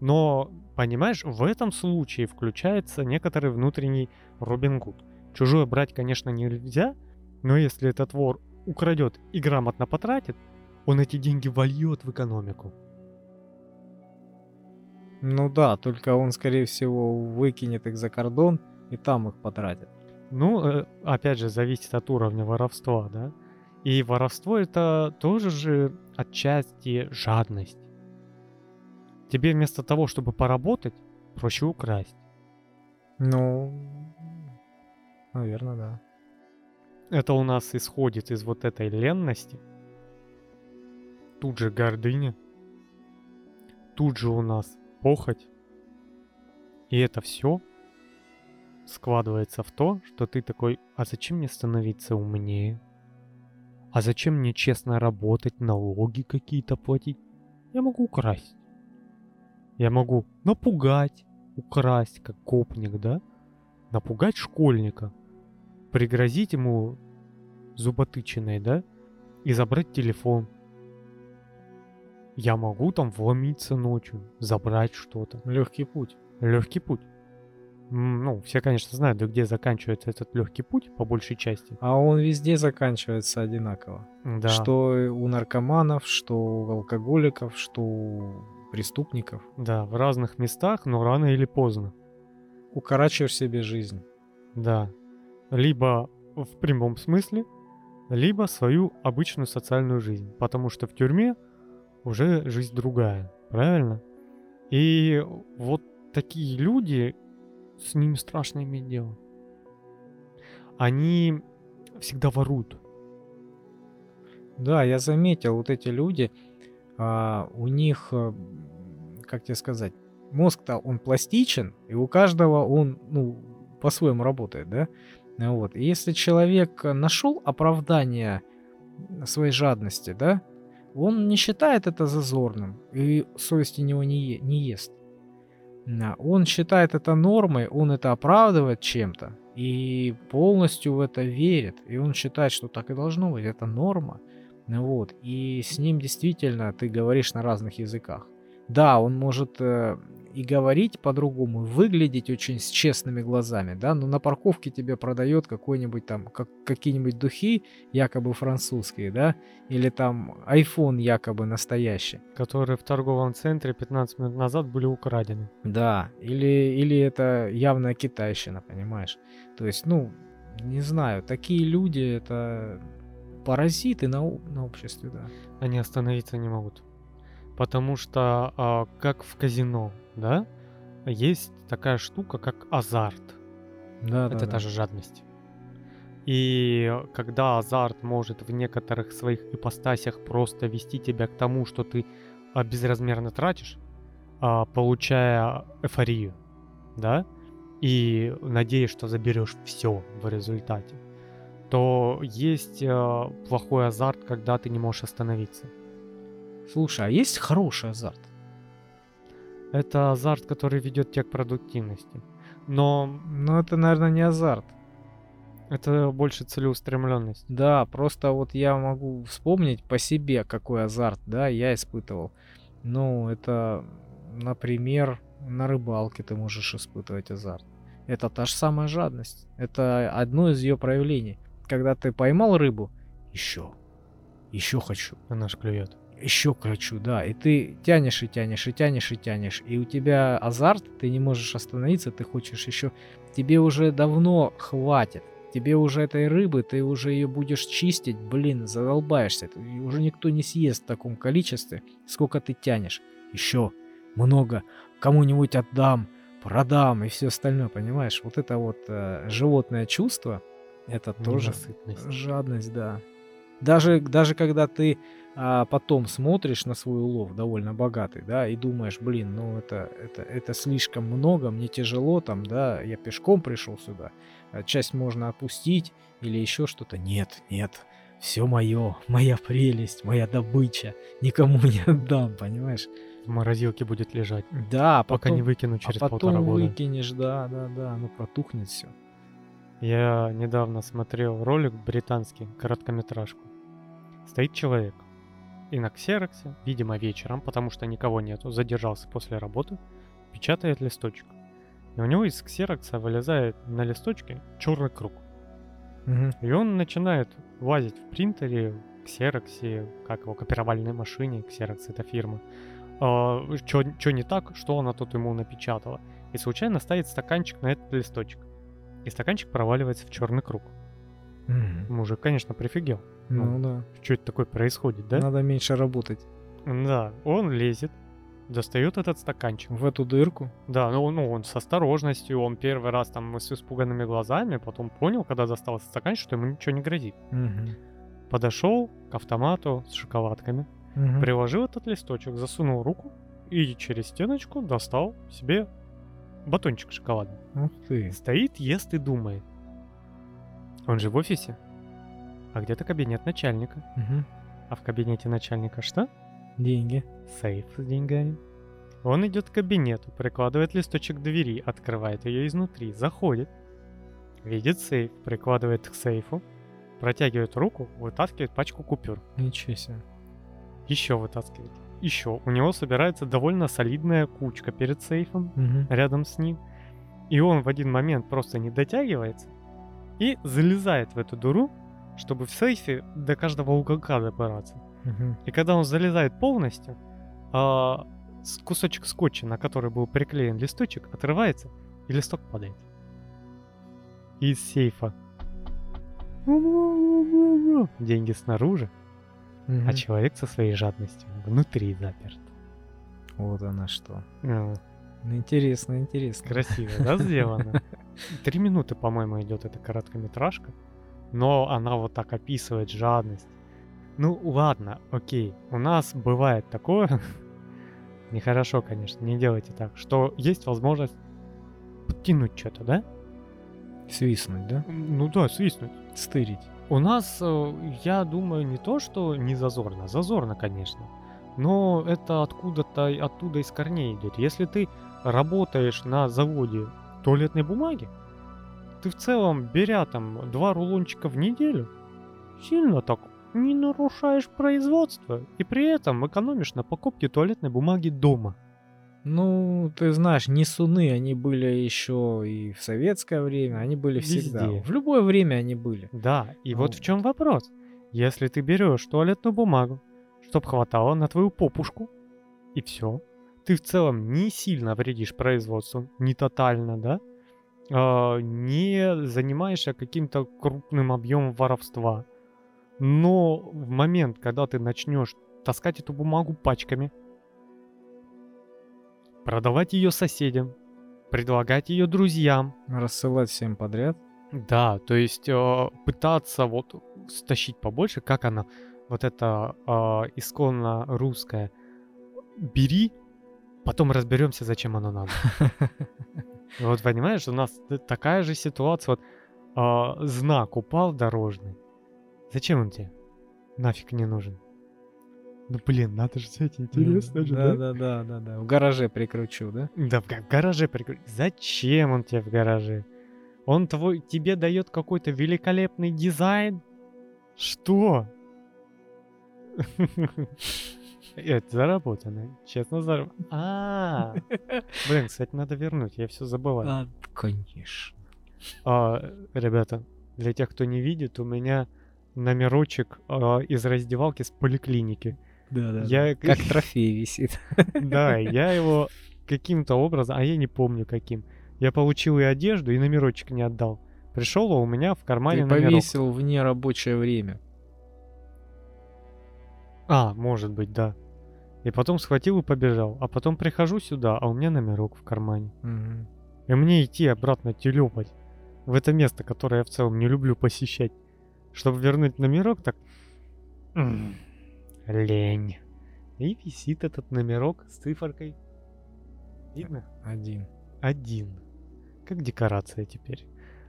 [SPEAKER 1] Но, понимаешь, в этом случае включается некоторый внутренний Робин Гуд. Чужое брать, конечно, нельзя, но если этот вор украдет и грамотно потратит, он эти деньги вольет в экономику.
[SPEAKER 2] Ну да, только он, скорее всего, выкинет их за кордон и там их потратит.
[SPEAKER 1] Ну, э, опять же, зависит от уровня воровства, да? И воровство это тоже же отчасти жадность. Тебе вместо того, чтобы поработать, проще украсть.
[SPEAKER 2] Ну, наверное, да.
[SPEAKER 1] Это у нас исходит из вот этой ленности. Тут же гордыня. Тут же у нас похоть. И это все складывается в то, что ты такой, а зачем мне становиться умнее? А зачем мне честно работать, налоги какие-то платить? Я могу украсть. Я могу напугать, украсть, как копник, да? Напугать школьника, пригрозить ему зуботычиной, да? И забрать телефон. Я могу там вломиться ночью, забрать что-то.
[SPEAKER 2] Легкий путь.
[SPEAKER 1] Легкий путь. Ну, все, конечно, знают, да где заканчивается этот легкий путь, по большей части.
[SPEAKER 2] А он везде заканчивается одинаково.
[SPEAKER 1] Да.
[SPEAKER 2] Что у наркоманов, что у алкоголиков, что у преступников.
[SPEAKER 1] Да, в разных местах, но рано или поздно.
[SPEAKER 2] Укорачиваешь себе жизнь.
[SPEAKER 1] Да. Либо в прямом смысле, либо свою обычную социальную жизнь, потому что в тюрьме уже жизнь другая, правильно? И вот такие люди, с ними страшно иметь дело. Они всегда воруют.
[SPEAKER 2] Да, я заметил, вот эти люди, а, у них, э, как тебе сказать, мозг-то он пластичен, и у каждого он, ну, по-своему работает, да? Вот. И если человек нашел оправдание своей жадности, да, он не считает это зазорным, и совесть у него не, не ест. Он считает это нормой, он это оправдывает чем-то и полностью в это верит. И он считает, что так и должно быть, это норма. Вот. И с ним действительно ты говоришь на разных языках. Да, он может э, и говорить по-другому, выглядеть очень с честными глазами, да, но на парковке тебе продает какой-нибудь там, как, какие-нибудь духи, якобы французские, да, или там iPhone якобы настоящий.
[SPEAKER 1] Которые в торговом центре 15 минут назад были украдены.
[SPEAKER 2] Да, или, или это явная китайщина, понимаешь? То есть, ну, не знаю, такие люди это паразиты на, на обществе, да.
[SPEAKER 1] Они остановиться не могут. Потому что, а, как в казино, да, есть такая штука, как азарт.
[SPEAKER 2] Да,
[SPEAKER 1] Это
[SPEAKER 2] да,
[SPEAKER 1] та
[SPEAKER 2] да.
[SPEAKER 1] же жадность. И когда азарт может в некоторых своих ипостасях просто вести тебя к тому, что ты безразмерно тратишь, а, получая эйфорию, да, и надеясь, что заберешь все в результате, то есть а, плохой азарт, когда ты не можешь остановиться.
[SPEAKER 2] Слушай, а есть хороший азарт?
[SPEAKER 1] Это азарт, который ведет тебя к продуктивности. Но
[SPEAKER 2] Ну, это, наверное, не азарт.
[SPEAKER 1] это больше целеустремленность.
[SPEAKER 2] Да, просто вот я могу вспомнить по себе, какой азарт, да, я испытывал. Ну, это, например, на рыбалке ты можешь испытывать азарт. Это та же самая жадность. Это одно из ее проявлений. Когда ты поймал рыбу, еще, еще хочу,
[SPEAKER 1] Она ж клюет.
[SPEAKER 2] Еще хочу, да. И ты тянешь и тянешь, и тянешь, и тянешь. И у тебя азарт, ты не можешь остановиться, ты хочешь еще. Тебе уже давно хватит. Тебе уже этой рыбы, ты уже ее будешь чистить, блин, задолбаешься. Ты- Уже никто не съест в таком количестве, сколько ты тянешь. Еще много. Кому-нибудь отдам, продам и все остальное, понимаешь? Вот это вот э, животное чувство, это тоже
[SPEAKER 1] Ненасытность.
[SPEAKER 2] Жадность, да. Даже, даже когда ты а, потом смотришь на свой улов, довольно богатый, да, и думаешь, блин, ну это, это, это слишком много, мне тяжело там, да, я пешком пришел сюда, а часть можно опустить или еще что-то. Нет, нет, все мое, моя прелесть, моя добыча, никому не отдам, понимаешь?
[SPEAKER 1] В морозилке будет лежать.
[SPEAKER 2] Да,
[SPEAKER 1] Пока не
[SPEAKER 2] потом,
[SPEAKER 1] выкину
[SPEAKER 2] а
[SPEAKER 1] через полтора
[SPEAKER 2] потом
[SPEAKER 1] года.
[SPEAKER 2] выкинешь, да, да, да, оно протухнет все.
[SPEAKER 1] Я недавно смотрел ролик британский, короткометражку. Стоит человек. И на ксероксе, видимо вечером, потому что никого нету, задержался после работы, печатает листочек. И у него из ксерокса вылезает на листочке черный круг. И он начинает лазить в принтере, ксероксе, как его, копировальной машине, ксерокс это фирма. Что не так, что она тут ему напечатала. И случайно ставит стаканчик на этот листочек. И стаканчик проваливается в черный круг. Мужик, конечно, прифигел.
[SPEAKER 2] Ну да,
[SPEAKER 1] Что это такое происходит, да?
[SPEAKER 2] надо меньше работать.
[SPEAKER 1] Да, он лезет, достает этот стаканчик.
[SPEAKER 2] В эту дырку.
[SPEAKER 1] Да, ну, ну он с осторожностью, он первый раз там с испуганными глазами, потом понял, когда достал этот стаканчик, что ему ничего не грозит.
[SPEAKER 2] Мгм.
[SPEAKER 1] Подошел к автомату с шоколадками,
[SPEAKER 2] Мгм.
[SPEAKER 1] приложил этот листочек, засунул руку и через стеночку достал себе батончик шоколадный.
[SPEAKER 2] Ух ты.
[SPEAKER 1] Стоит, ест и думает. Он же в офисе. А где-то кабинет начальника.
[SPEAKER 2] Мгм.
[SPEAKER 1] А в кабинете начальника что?
[SPEAKER 2] Деньги.
[SPEAKER 1] Сейф с деньгами. Он идет к кабинету, прикладывает листочек к двери, открывает ее изнутри, заходит. Видит сейф, прикладывает к сейфу, протягивает руку, вытаскивает пачку купюр.
[SPEAKER 2] Ничего себе.
[SPEAKER 1] Еще вытаскивает. Еще. У него собирается довольно солидная кучка перед сейфом,
[SPEAKER 2] Мгм.
[SPEAKER 1] рядом с ним. И он в один момент просто не дотягивается и залезает в эту дуру, чтобы в сейфе до каждого уголка добраться. И когда он залезает полностью, а, кусочек скотча, на который был приклеен листочек, отрывается, и листок падает. Из сейфа. Деньги снаружи, а человек со своей жадностью внутри заперт.
[SPEAKER 2] Вот она что.
[SPEAKER 1] А,
[SPEAKER 2] Интересно, интересно.
[SPEAKER 1] Красиво, да, сделано? Три минуты, по-моему, идет эта короткометражка, но она вот так описывает жадность. Ну, ладно, окей, у нас бывает такое, нехорошо, конечно, не делайте так, что есть возможность подтянуть что-то, да?
[SPEAKER 2] Свистнуть, да?
[SPEAKER 1] Ну да, свистнуть.
[SPEAKER 2] Стырить.
[SPEAKER 1] У нас, э, я думаю, не то, что не зазорно, зазорно, конечно, но это откуда-то, оттуда из корней идет. Если ты работаешь на заводе туалетной бумаги, ты в целом, беря там два рулончика в неделю, сильно так не нарушаешь производство и при этом экономишь на покупке туалетной бумаги дома.
[SPEAKER 2] Ну, ты знаешь, несуны, они были еще и в советское время, они были всегда.
[SPEAKER 1] Везде.
[SPEAKER 2] В любое время они были.
[SPEAKER 1] Да, и вот в
[SPEAKER 2] Вот.
[SPEAKER 1] чем вопрос. Если ты берешь туалетную бумагу, чтоб хватало на твою попушку, и все, ты в целом не сильно вредишь производству, не тотально, да? А, не занимаешься каким-то крупным объемом воровства. Но в момент, когда ты начнешь таскать эту бумагу пачками, продавать ее соседям, предлагать ее друзьям,
[SPEAKER 2] Рассылать всем подряд.
[SPEAKER 1] да, то есть э, пытаться вот стащить побольше, как она, вот это э, исконно русская. Бери, потом разберемся, зачем оно надо. Вот понимаешь, у нас такая же ситуация, вот э, знак упал дорожный. Зачем он тебе? Нафиг не нужен. Ну блин, надо же взять, интересно же,
[SPEAKER 2] да,
[SPEAKER 1] да?
[SPEAKER 2] да, да, да. В гараже прикручу, да?
[SPEAKER 1] Да, в га- в гараже прикру- Зачем он тебе в гараже? Он твой, тебе дает какой-то великолепный дизайн? Что? Это заработано. Честно заработано. А, блин, кстати, надо вернуть, я все забываю.
[SPEAKER 2] А, конечно.
[SPEAKER 1] А, ребята, для тех, кто не видит, у меня номерочек а, из раздевалки с поликлиники.
[SPEAKER 2] Да, да.
[SPEAKER 1] Я-.
[SPEAKER 2] Как трофей висит.
[SPEAKER 1] Да, я его каким-то образом, а я не помню каким. Я получил и одежду, и номерочек не отдал. Пришел, а у меня в кармане
[SPEAKER 2] Ты
[SPEAKER 1] номерок.
[SPEAKER 2] повесил в нерабочее время.
[SPEAKER 1] А, может быть, да. И потом схватил и побежал. А потом прихожу сюда, а у меня номерок в кармане.
[SPEAKER 2] Мгм.
[SPEAKER 1] И мне идти обратно телепать в это место, которое я в целом не люблю посещать. Чтобы вернуть номерок, так... м, Лень. И висит этот номерок с циферкой. Видно?
[SPEAKER 2] Один.
[SPEAKER 1] один. Как декорация теперь.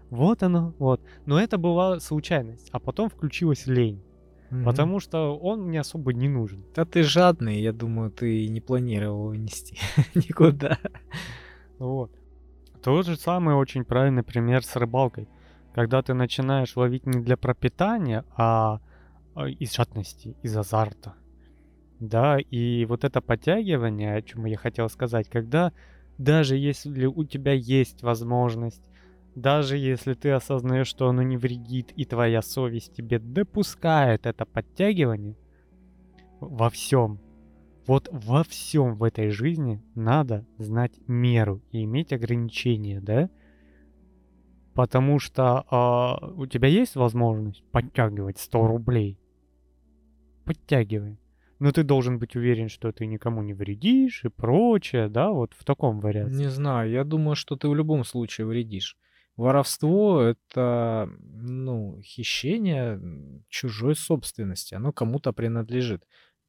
[SPEAKER 1] Вот оно, вот. Но это была случайность, а потом включилась лень.
[SPEAKER 2] Мгм.
[SPEAKER 1] Потому что он мне особо не нужен.
[SPEAKER 2] Да ты жадный, я думаю, ты не планировал его нести никуда.
[SPEAKER 1] Вот. Тот же самый очень правильный пример с рыбалкой. Когда ты начинаешь ловить не для пропитания, а а, из жадности, из азарта. Да, и вот это подтягивание, о чем я хотел сказать, когда даже если у тебя есть возможность, даже если ты осознаешь, что оно не вредит, и твоя совесть тебе допускает это подтягивание, во всем, вот во всем в этой жизни надо знать меру и иметь ограничения, да? Потому что а, у тебя есть возможность подтягивать 100 рублей. Подтягивай. Но ты должен быть уверен, что ты никому не вредишь и прочее, да, вот в таком варианте.
[SPEAKER 2] Не знаю, я думаю, что ты в любом случае вредишь. Воровство — это, ну, хищение чужой собственности. Оно кому-то принадлежит.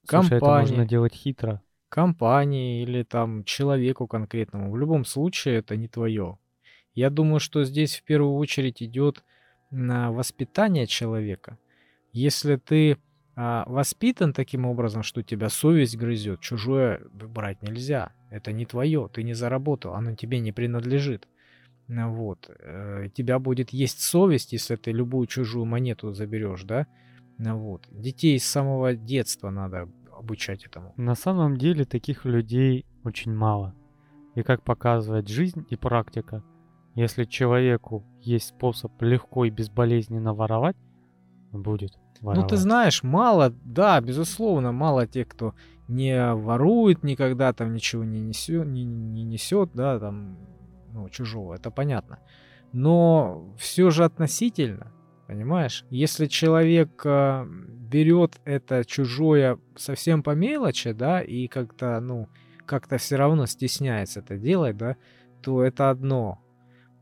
[SPEAKER 1] Слушай, это можно
[SPEAKER 2] компания.
[SPEAKER 1] делать хитро.
[SPEAKER 2] Компании или там человеку конкретному. В любом случае это не твое. Я думаю, что здесь в первую очередь идет на воспитание человека. Если ты а, воспитан таким образом, что тебя совесть грызет, чужое брать нельзя. Это не твое, ты не заработал, оно тебе не принадлежит. Ну Вот. э, Тебя будет есть совесть, если ты любую чужую монету заберешь, да? Ну Вот. Детей с самого детства надо обучать этому.
[SPEAKER 1] На самом деле таких людей очень мало. И как показывает жизнь и практика, если человеку есть способ легко и безболезненно воровать, будет воровать.
[SPEAKER 2] Ну, ты знаешь, мало, да, безусловно, мало тех, кто не ворует никогда, там ничего не несет, не, не несет, да, там, ну, чужого, это понятно. Но все же относительно. Понимаешь? Если человек э, берет это чужое совсем по мелочи, да, и как-то, ну, как-то все равно стесняется это делать, да, то это одно.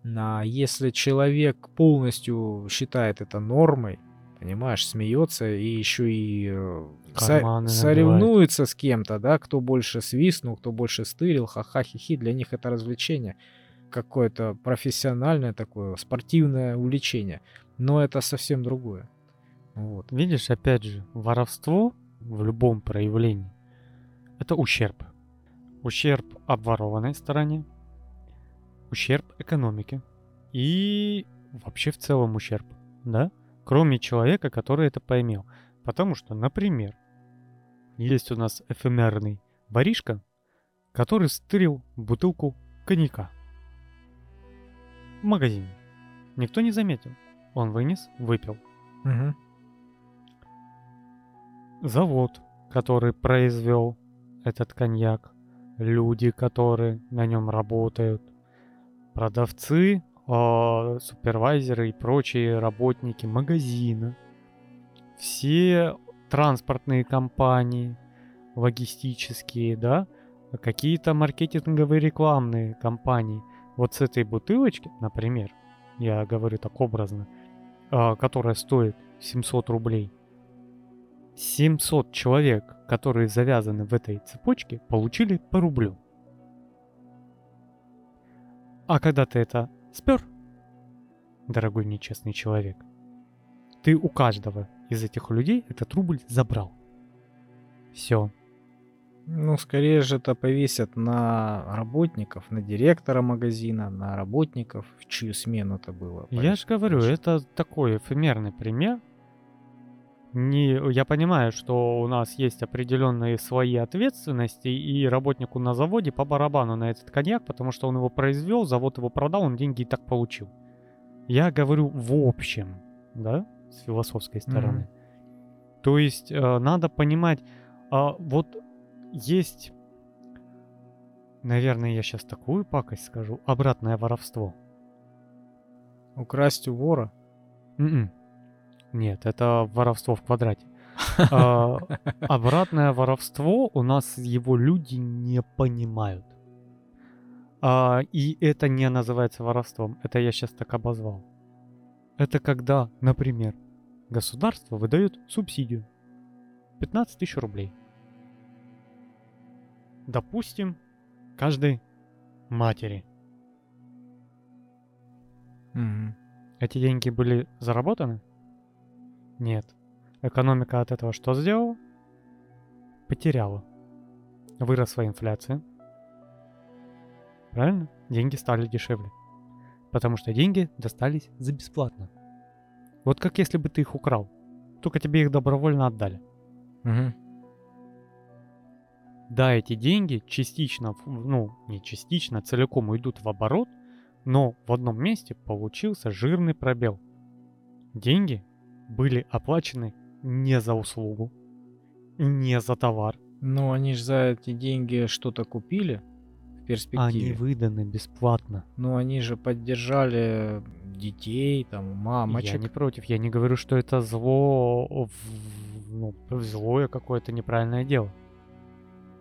[SPEAKER 2] А если человек полностью считает это нормой, понимаешь, смеется и еще и э, со- соревнуется с кем-то, да, кто больше свистнул, кто больше стырил, ха-ха, хи-хи, для них это развлечение какое-то профессиональное такое, спортивное увлечение но это совсем другое.
[SPEAKER 1] Вот. Видишь, опять же, воровство в любом проявлении – это ущерб. Ущерб обворованной стороне, ущерб экономике и вообще в целом ущерб, да? Кроме человека, который это поймел. Потому что, например, есть у нас эфемерный воришка, который стырил бутылку коньяка в магазине. Никто не заметил. Он вынес, выпил. Угу. Завод, который произвел этот коньяк, люди, которые на нем работают, продавцы, э, супервайзеры и прочие работники магазина, все транспортные компании, логистические, да, какие-то маркетинговые рекламные компании. Вот с этой бутылочки, например, я говорю так образно, а, которая стоит 700 рублей, 700 человек, которые завязаны в этой цепочке, получили по рублю. А когда ты это спер, дорогой нечестный человек, ты у каждого из этих людей этот рубль забрал. Все.
[SPEAKER 2] Ну, скорее же это повесят на работников, на директора магазина, на работников, в чью смену это было.
[SPEAKER 1] Я же говорю, это такой эфемерный пример. Не, я понимаю, что у нас есть определенные свои ответственности, и работнику на заводе по барабану на этот коньяк, потому что он его произвел, завод его продал, он деньги и так получил. Я говорю в общем, да, с философской стороны. Mm-hmm. То есть э, надо понимать, э, вот есть, наверное, я сейчас такую пакость скажу, обратное воровство.
[SPEAKER 2] Украсть у вора?
[SPEAKER 1] Mm-mm. М-м. Нет, это воровство в квадрате. А, обратное воровство у нас его люди не понимают. А, и это не называется воровством. Это я сейчас так обозвал. Это когда, например, государство выдает субсидию 15 тысяч рублей допустим, каждой матери. Угу. Эти деньги были заработаны? Нет. Экономика от этого что сделала? Потеряла. Выросла инфляция. Правильно? Деньги стали дешевле. Потому что деньги достались за бесплатно. Вот как если бы ты их украл. Только тебе их добровольно отдали. Угу. Да, эти деньги частично, ну, не частично, целиком уйдут в оборот, но в одном месте получился жирный пробел. Деньги были оплачены не за услугу, не за товар.
[SPEAKER 2] Ну, они же за эти деньги что-то купили в перспективе.
[SPEAKER 1] Они выданы бесплатно.
[SPEAKER 2] Ну, они же поддержали детей, там, мамочек.
[SPEAKER 1] Я не против, я не говорю, что это зло, ну, злое какое-то неправильное дело.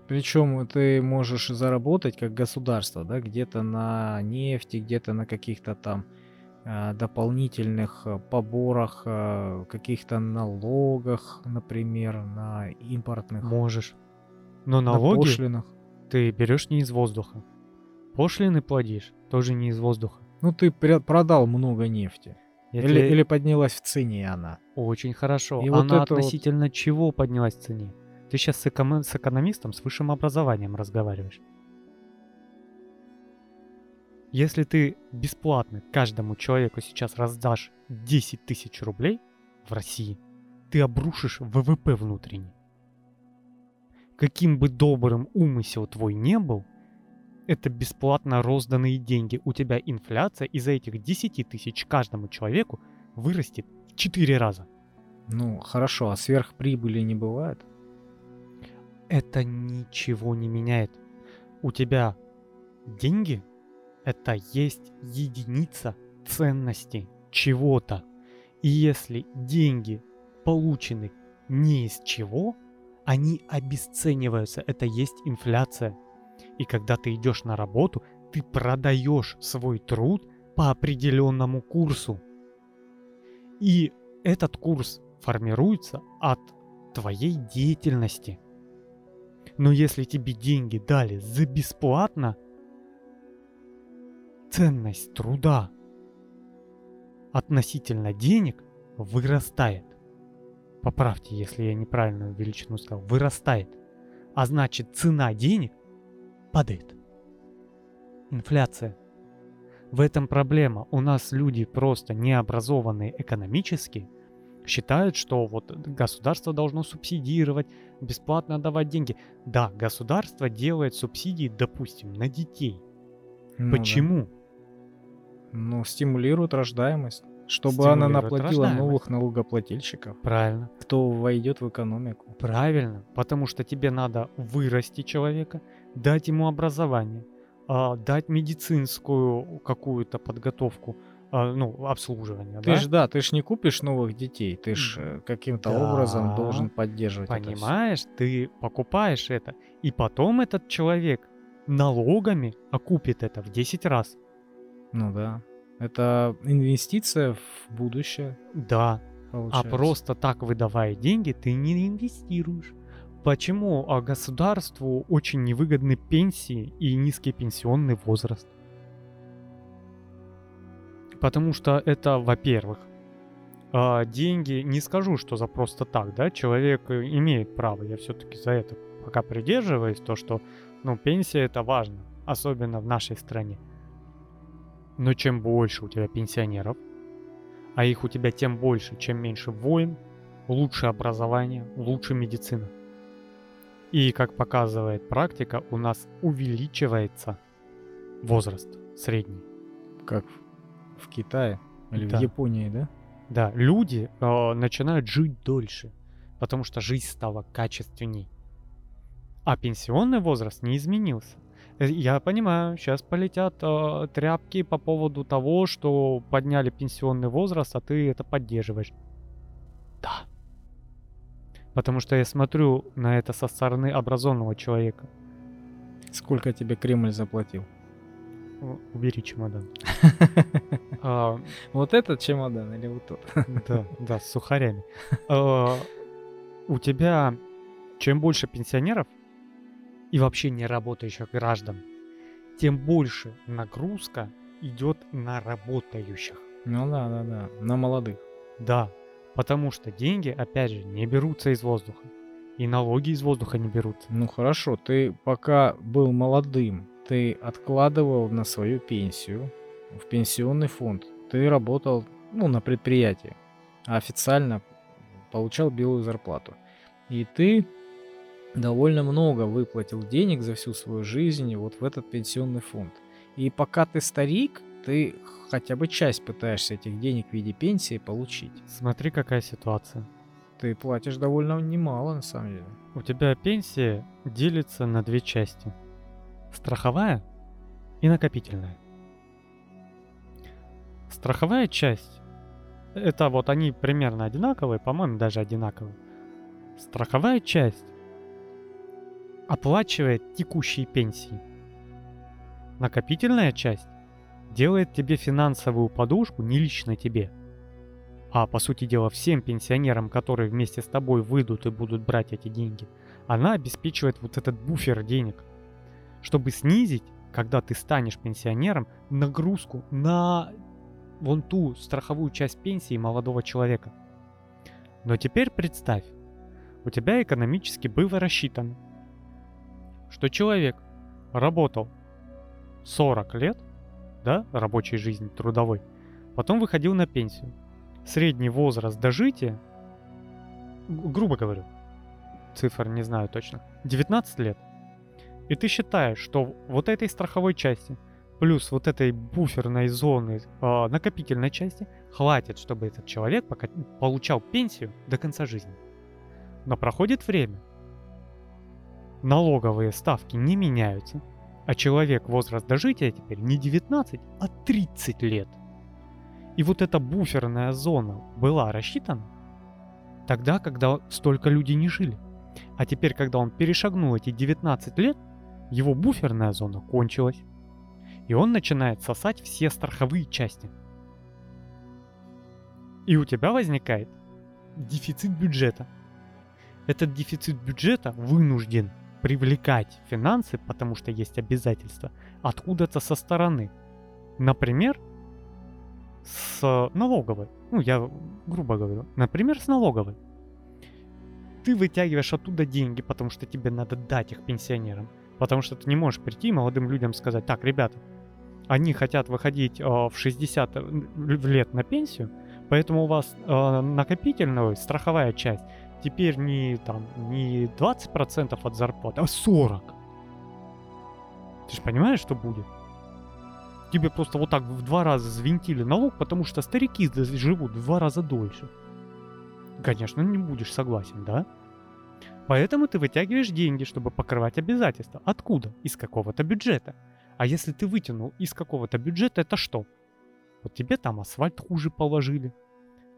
[SPEAKER 2] Причем ты можешь заработать как государство, да, где-то на нефти, где-то на каких-то там э, дополнительных поборах, э, каких-то налогах, например, на импортных.
[SPEAKER 1] Можешь. Но налоги на пошлинах. ты берешь не из воздуха. Пошлины платишь тоже не из воздуха.
[SPEAKER 2] Ну ты продал много нефти. или, или поднялась в цене она.
[SPEAKER 1] Очень хорошо. И она вот относительно вот... чего поднялась в цене? Ты сейчас с, эко- с экономистом с высшим образованием разговариваешь. Если ты бесплатно каждому человеку сейчас раздашь 10 тысяч рублей в России, ты обрушишь ВВП внутренний. Каким бы добрым умысел твой не был, это бесплатно розданные деньги. У тебя инфляция из-за этих 10 тысяч каждому человеку вырастет в 4 раза.
[SPEAKER 2] Ну, хорошо, а сверхприбыли не бывает?
[SPEAKER 1] Это ничего не меняет. У тебя деньги — это есть единица ценности чего-то. И если деньги получены не из чего, они обесцениваются. Это есть инфляция. И когда ты идешь на работу, ты продаешь свой труд по определенному курсу. И этот курс формируется от твоей деятельности. Но если тебе деньги дали за бесплатно, ценность труда относительно денег вырастает. Поправьте, если я неправильную величину сказал. Вырастает. А значит, цена денег падает. Инфляция. В этом проблема. У нас люди просто необразованные экономически считают, что вот государство должно субсидировать, бесплатно давать деньги. Да, государство делает субсидии, допустим, на детей. Ну, Почему? Да.
[SPEAKER 2] Ну, стимулирует рождаемость. Чтобы она наплатила новых налогоплательщиков.
[SPEAKER 1] Правильно.
[SPEAKER 2] Кто войдет в экономику.
[SPEAKER 1] Правильно. Потому что тебе надо вырасти человека, дать ему образование, а, дать медицинскую какую-то подготовку, ну, обслуживание.
[SPEAKER 2] Ты да? ж да, ты ж не купишь новых детей, ты ж э, каким-то да. образом должен поддерживать.
[SPEAKER 1] Понимаешь, это ты покупаешь это, и потом этот человек налогами окупит это в 10 раз.
[SPEAKER 2] Ну да. Это инвестиция в будущее.
[SPEAKER 1] Да. А получается. А просто так выдавая деньги, ты не инвестируешь. Почему а государству очень невыгодны пенсии и низкий пенсионный возраст? Потому что это, во-первых, а, деньги, не скажу, что за просто так, да, человек имеет право, я все-таки за это пока придерживаюсь, то, что, ну, пенсия это важно, особенно в нашей стране. Но чем больше у тебя пенсионеров, а их у тебя тем больше, чем меньше войн, лучше образование, лучше медицина. И, как показывает практика, у нас увеличивается возраст средний.
[SPEAKER 2] Как в Китае или да. в Японии, да?
[SPEAKER 1] Да, люди э, начинают жить дольше, потому что жизнь стала качественней. А пенсионный возраст не изменился. Э, я понимаю, сейчас полетят э, тряпки по поводу того, что подняли пенсионный возраст, а ты это поддерживаешь. Да. Потому что я смотрю на это со стороны образованного человека.
[SPEAKER 2] Сколько тебе Кремль заплатил?
[SPEAKER 1] Убери чемодан.
[SPEAKER 2] А, вот этот чемодан или вот тот?
[SPEAKER 1] Да, да, с сухарями. А, у тебя чем больше пенсионеров, и вообще не работающих граждан, тем больше нагрузка идет на работающих.
[SPEAKER 2] Ну да, да, да, на молодых.
[SPEAKER 1] Да, потому что деньги, опять же, не берутся из воздуха. И налоги из воздуха не берутся.
[SPEAKER 2] Ну хорошо, ты пока был молодым, ты откладывал на свою пенсию в пенсионный фонд. Ты работал ну, на предприятии, а официально получал белую зарплату. И ты довольно много выплатил денег за всю свою жизнь вот в этот пенсионный фонд. И пока ты старик, ты хотя бы часть пытаешься этих денег в виде пенсии получить.
[SPEAKER 1] Смотри, какая ситуация.
[SPEAKER 2] Ты платишь довольно немало, на самом деле.
[SPEAKER 1] У тебя пенсия делится на две части. Страховая и накопительная. Страховая часть, это вот они примерно одинаковые, по-моему, даже одинаковые. Страховая часть оплачивает текущие пенсии. Накопительная часть делает тебе финансовую подушку не лично тебе, а по сути дела всем пенсионерам, которые вместе с тобой выйдут и будут брать эти деньги, она обеспечивает вот этот буфер денег, чтобы снизить, когда ты станешь пенсионером, нагрузку на вон ту страховую часть пенсии молодого человека. Но теперь представь, у тебя экономически было рассчитано, что человек работал 40 лет, да, рабочей жизни, трудовой, потом выходил на пенсию. Средний возраст дожития, грубо говорю, цифр не знаю точно, 19 лет. И ты считаешь, что вот этой страховой части плюс вот этой буферной зоны э, накопительной части хватит, чтобы этот человек пока получал пенсию до конца жизни. Но проходит время, налоговые ставки не меняются, а человек возраст дожития теперь не 19, а 30 лет. И вот эта буферная зона была рассчитана тогда, когда столько людей не жили. А теперь, когда он перешагнул эти 19 лет, его буферная зона кончилась. И он начинает сосать все страховые части. И у тебя возникает дефицит бюджета. Этот дефицит бюджета вынужден привлекать финансы, потому что есть обязательства, откуда-то со стороны. Например, с налоговой. Ну, я грубо говорю. Например, с налоговой. Ты вытягиваешь оттуда деньги, потому что тебе надо дать их пенсионерам. Потому что ты не можешь прийти молодым людям сказать, так, ребята, они хотят выходить э, в 60 лет на пенсию, поэтому у вас э, накопительная, страховая часть теперь не, там, не 20% от зарплаты, а 40%. Ты же понимаешь, что будет? Тебе просто вот так в два раза звентили налог, потому что старики живут в два раза дольше. Конечно, не будешь согласен, да? Поэтому ты вытягиваешь деньги, чтобы покрывать обязательства. Откуда? Из какого-то бюджета. А если ты вытянул из какого-то бюджета, это что? Вот тебе там асфальт хуже положили.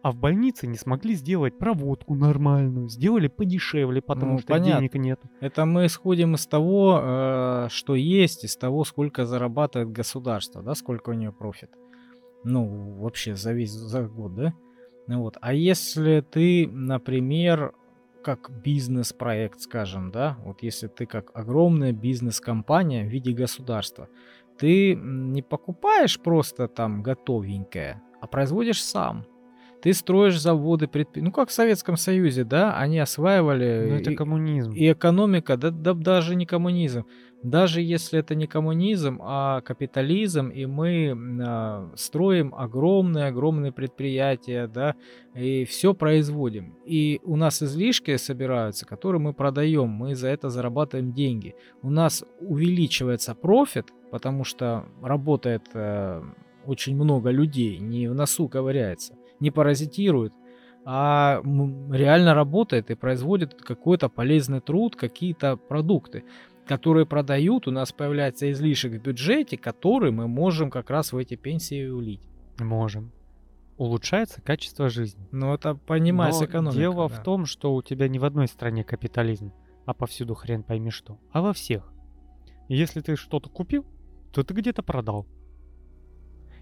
[SPEAKER 1] А в больнице не смогли сделать проводку нормальную, сделали подешевле, потому ну, что понятно. денег нет.
[SPEAKER 2] Это мы исходим из того, э, что есть, из того, сколько зарабатывает государство, да, сколько у нее профит. Ну, вообще за весь за год, да? Ну вот. А если ты, например, как бизнес-проект, скажем, да, вот если ты как огромная бизнес-компания в виде государства, ты не покупаешь просто там готовенькое, а производишь сам. Ты строишь заводы, предпри... ну как в Советском Союзе, да, они осваивали...
[SPEAKER 1] Ну это и, коммунизм.
[SPEAKER 2] И экономика, да, да даже не коммунизм. Даже если это не коммунизм, а капитализм, и мы э, строим огромные-огромные предприятия, да, и все производим. И у нас излишки собираются, которые мы продаем, мы за это зарабатываем деньги. У нас увеличивается профит, потому что работает э, очень много людей, не в носу ковыряется не паразитирует, а реально работает и производит какой-то полезный труд, какие-то продукты, которые продают, у нас появляется излишек в бюджете, который мы можем как раз в эти пенсии улить.
[SPEAKER 1] Можем. Улучшается качество жизни.
[SPEAKER 2] Ну, это понимается экономика.
[SPEAKER 1] Дело
[SPEAKER 2] да.
[SPEAKER 1] в том, что у тебя не в одной стране капитализм, а повсюду хрен пойми что, а во всех. И если ты что-то купил, то ты где-то продал.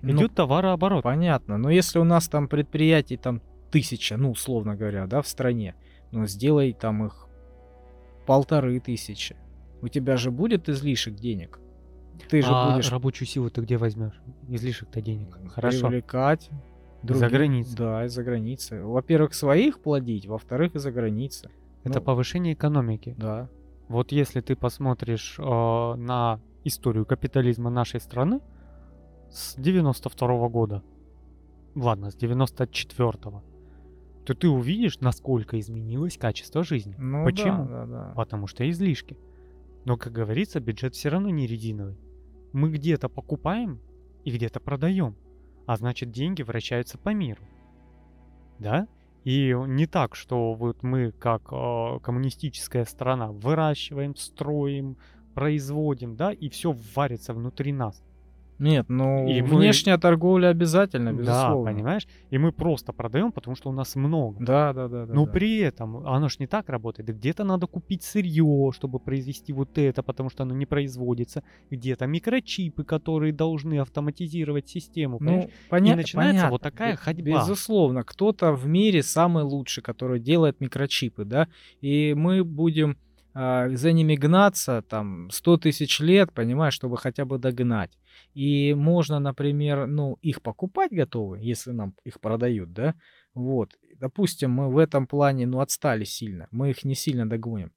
[SPEAKER 1] Ну, Идет товарооборот.
[SPEAKER 2] Понятно. Но если у нас там предприятий там тысяча, ну, условно говоря, да, в стране, ну, сделай там их полторы тысячи. У тебя же будет излишек денег.
[SPEAKER 1] Ты же а будешь... рабочую силу ты где возьмешь? Излишек-то денег. Хорошо.
[SPEAKER 2] Привлекать.
[SPEAKER 1] Других... За границей.
[SPEAKER 2] Да, из-за границы. Во-первых, своих плодить, во-вторых, из-за границы.
[SPEAKER 1] Это ну, повышение экономики.
[SPEAKER 2] Да.
[SPEAKER 1] Вот если ты посмотришь э, на историю капитализма нашей страны, с 92 -го года, ладно, с 94 -го, то ты увидишь, насколько изменилось качество жизни.
[SPEAKER 2] Ну,
[SPEAKER 1] Почему?
[SPEAKER 2] Да, да, да.
[SPEAKER 1] Потому что излишки. Но, как говорится, бюджет все равно не резиновый. Мы где-то покупаем и где-то продаем. А значит, деньги вращаются по миру. Да? И не так, что вот мы, как э, коммунистическая страна, выращиваем, строим, производим, да, и все варится внутри нас.
[SPEAKER 2] Нет, ну и внешняя мы... торговля обязательно, безусловно.
[SPEAKER 1] Да, понимаешь? И мы просто продаем, потому что у нас много.
[SPEAKER 2] Да, да, да.
[SPEAKER 1] Но
[SPEAKER 2] да,
[SPEAKER 1] при этом оно ж не так работает. Где-то надо купить сырье, чтобы произвести вот это, потому что оно не производится. Где-то микрочипы, которые должны автоматизировать систему. Ну,
[SPEAKER 2] поня...
[SPEAKER 1] И начинается
[SPEAKER 2] понятно.
[SPEAKER 1] вот такая ходьба.
[SPEAKER 2] Безусловно, кто-то в мире самый лучший, который делает микрочипы, да, и мы будем за ними гнаться там 100 тысяч лет, понимаешь, чтобы хотя бы догнать. И можно, например, ну, их покупать готовы, если нам их продают, да, вот. Допустим, мы в этом плане, ну, отстали сильно, мы их не сильно догоним.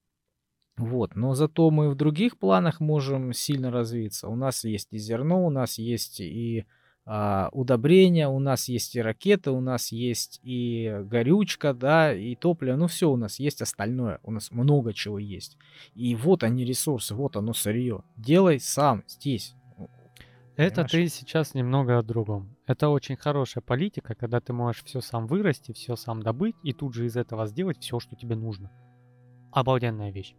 [SPEAKER 2] Вот, но зато мы в других планах можем сильно развиться. У нас есть и зерно, у нас есть и а, удобрения, у нас есть и ракеты, у нас есть и горючка, да, и топливо, ну все у нас есть остальное, у нас много чего есть. И вот они ресурсы, вот оно сырье. Делай сам здесь.
[SPEAKER 1] Это Понимаешь? ты сейчас немного о другом. Это очень хорошая политика, когда ты можешь все сам вырасти, все сам добыть и тут же из этого сделать все, что тебе нужно. Обалденная вещь.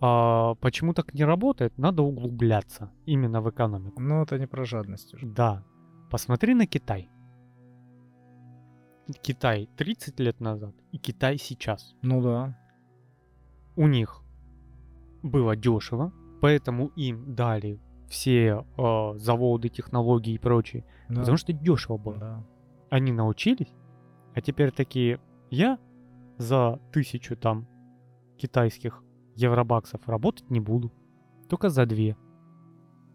[SPEAKER 1] А, почему так не работает? Надо углубляться именно в экономику.
[SPEAKER 2] Ну, это не про жадность уже.
[SPEAKER 1] Да. Посмотри на Китай. Китай 30 лет назад и Китай сейчас.
[SPEAKER 2] Ну да.
[SPEAKER 1] У них было дешево, поэтому им дали все э, заводы, технологии и прочее.
[SPEAKER 2] да,
[SPEAKER 1] Потому что дешево было.
[SPEAKER 2] да.
[SPEAKER 1] Они научились, а теперь такие, я за тысячу там китайских евробаксов работать не буду. Только за две.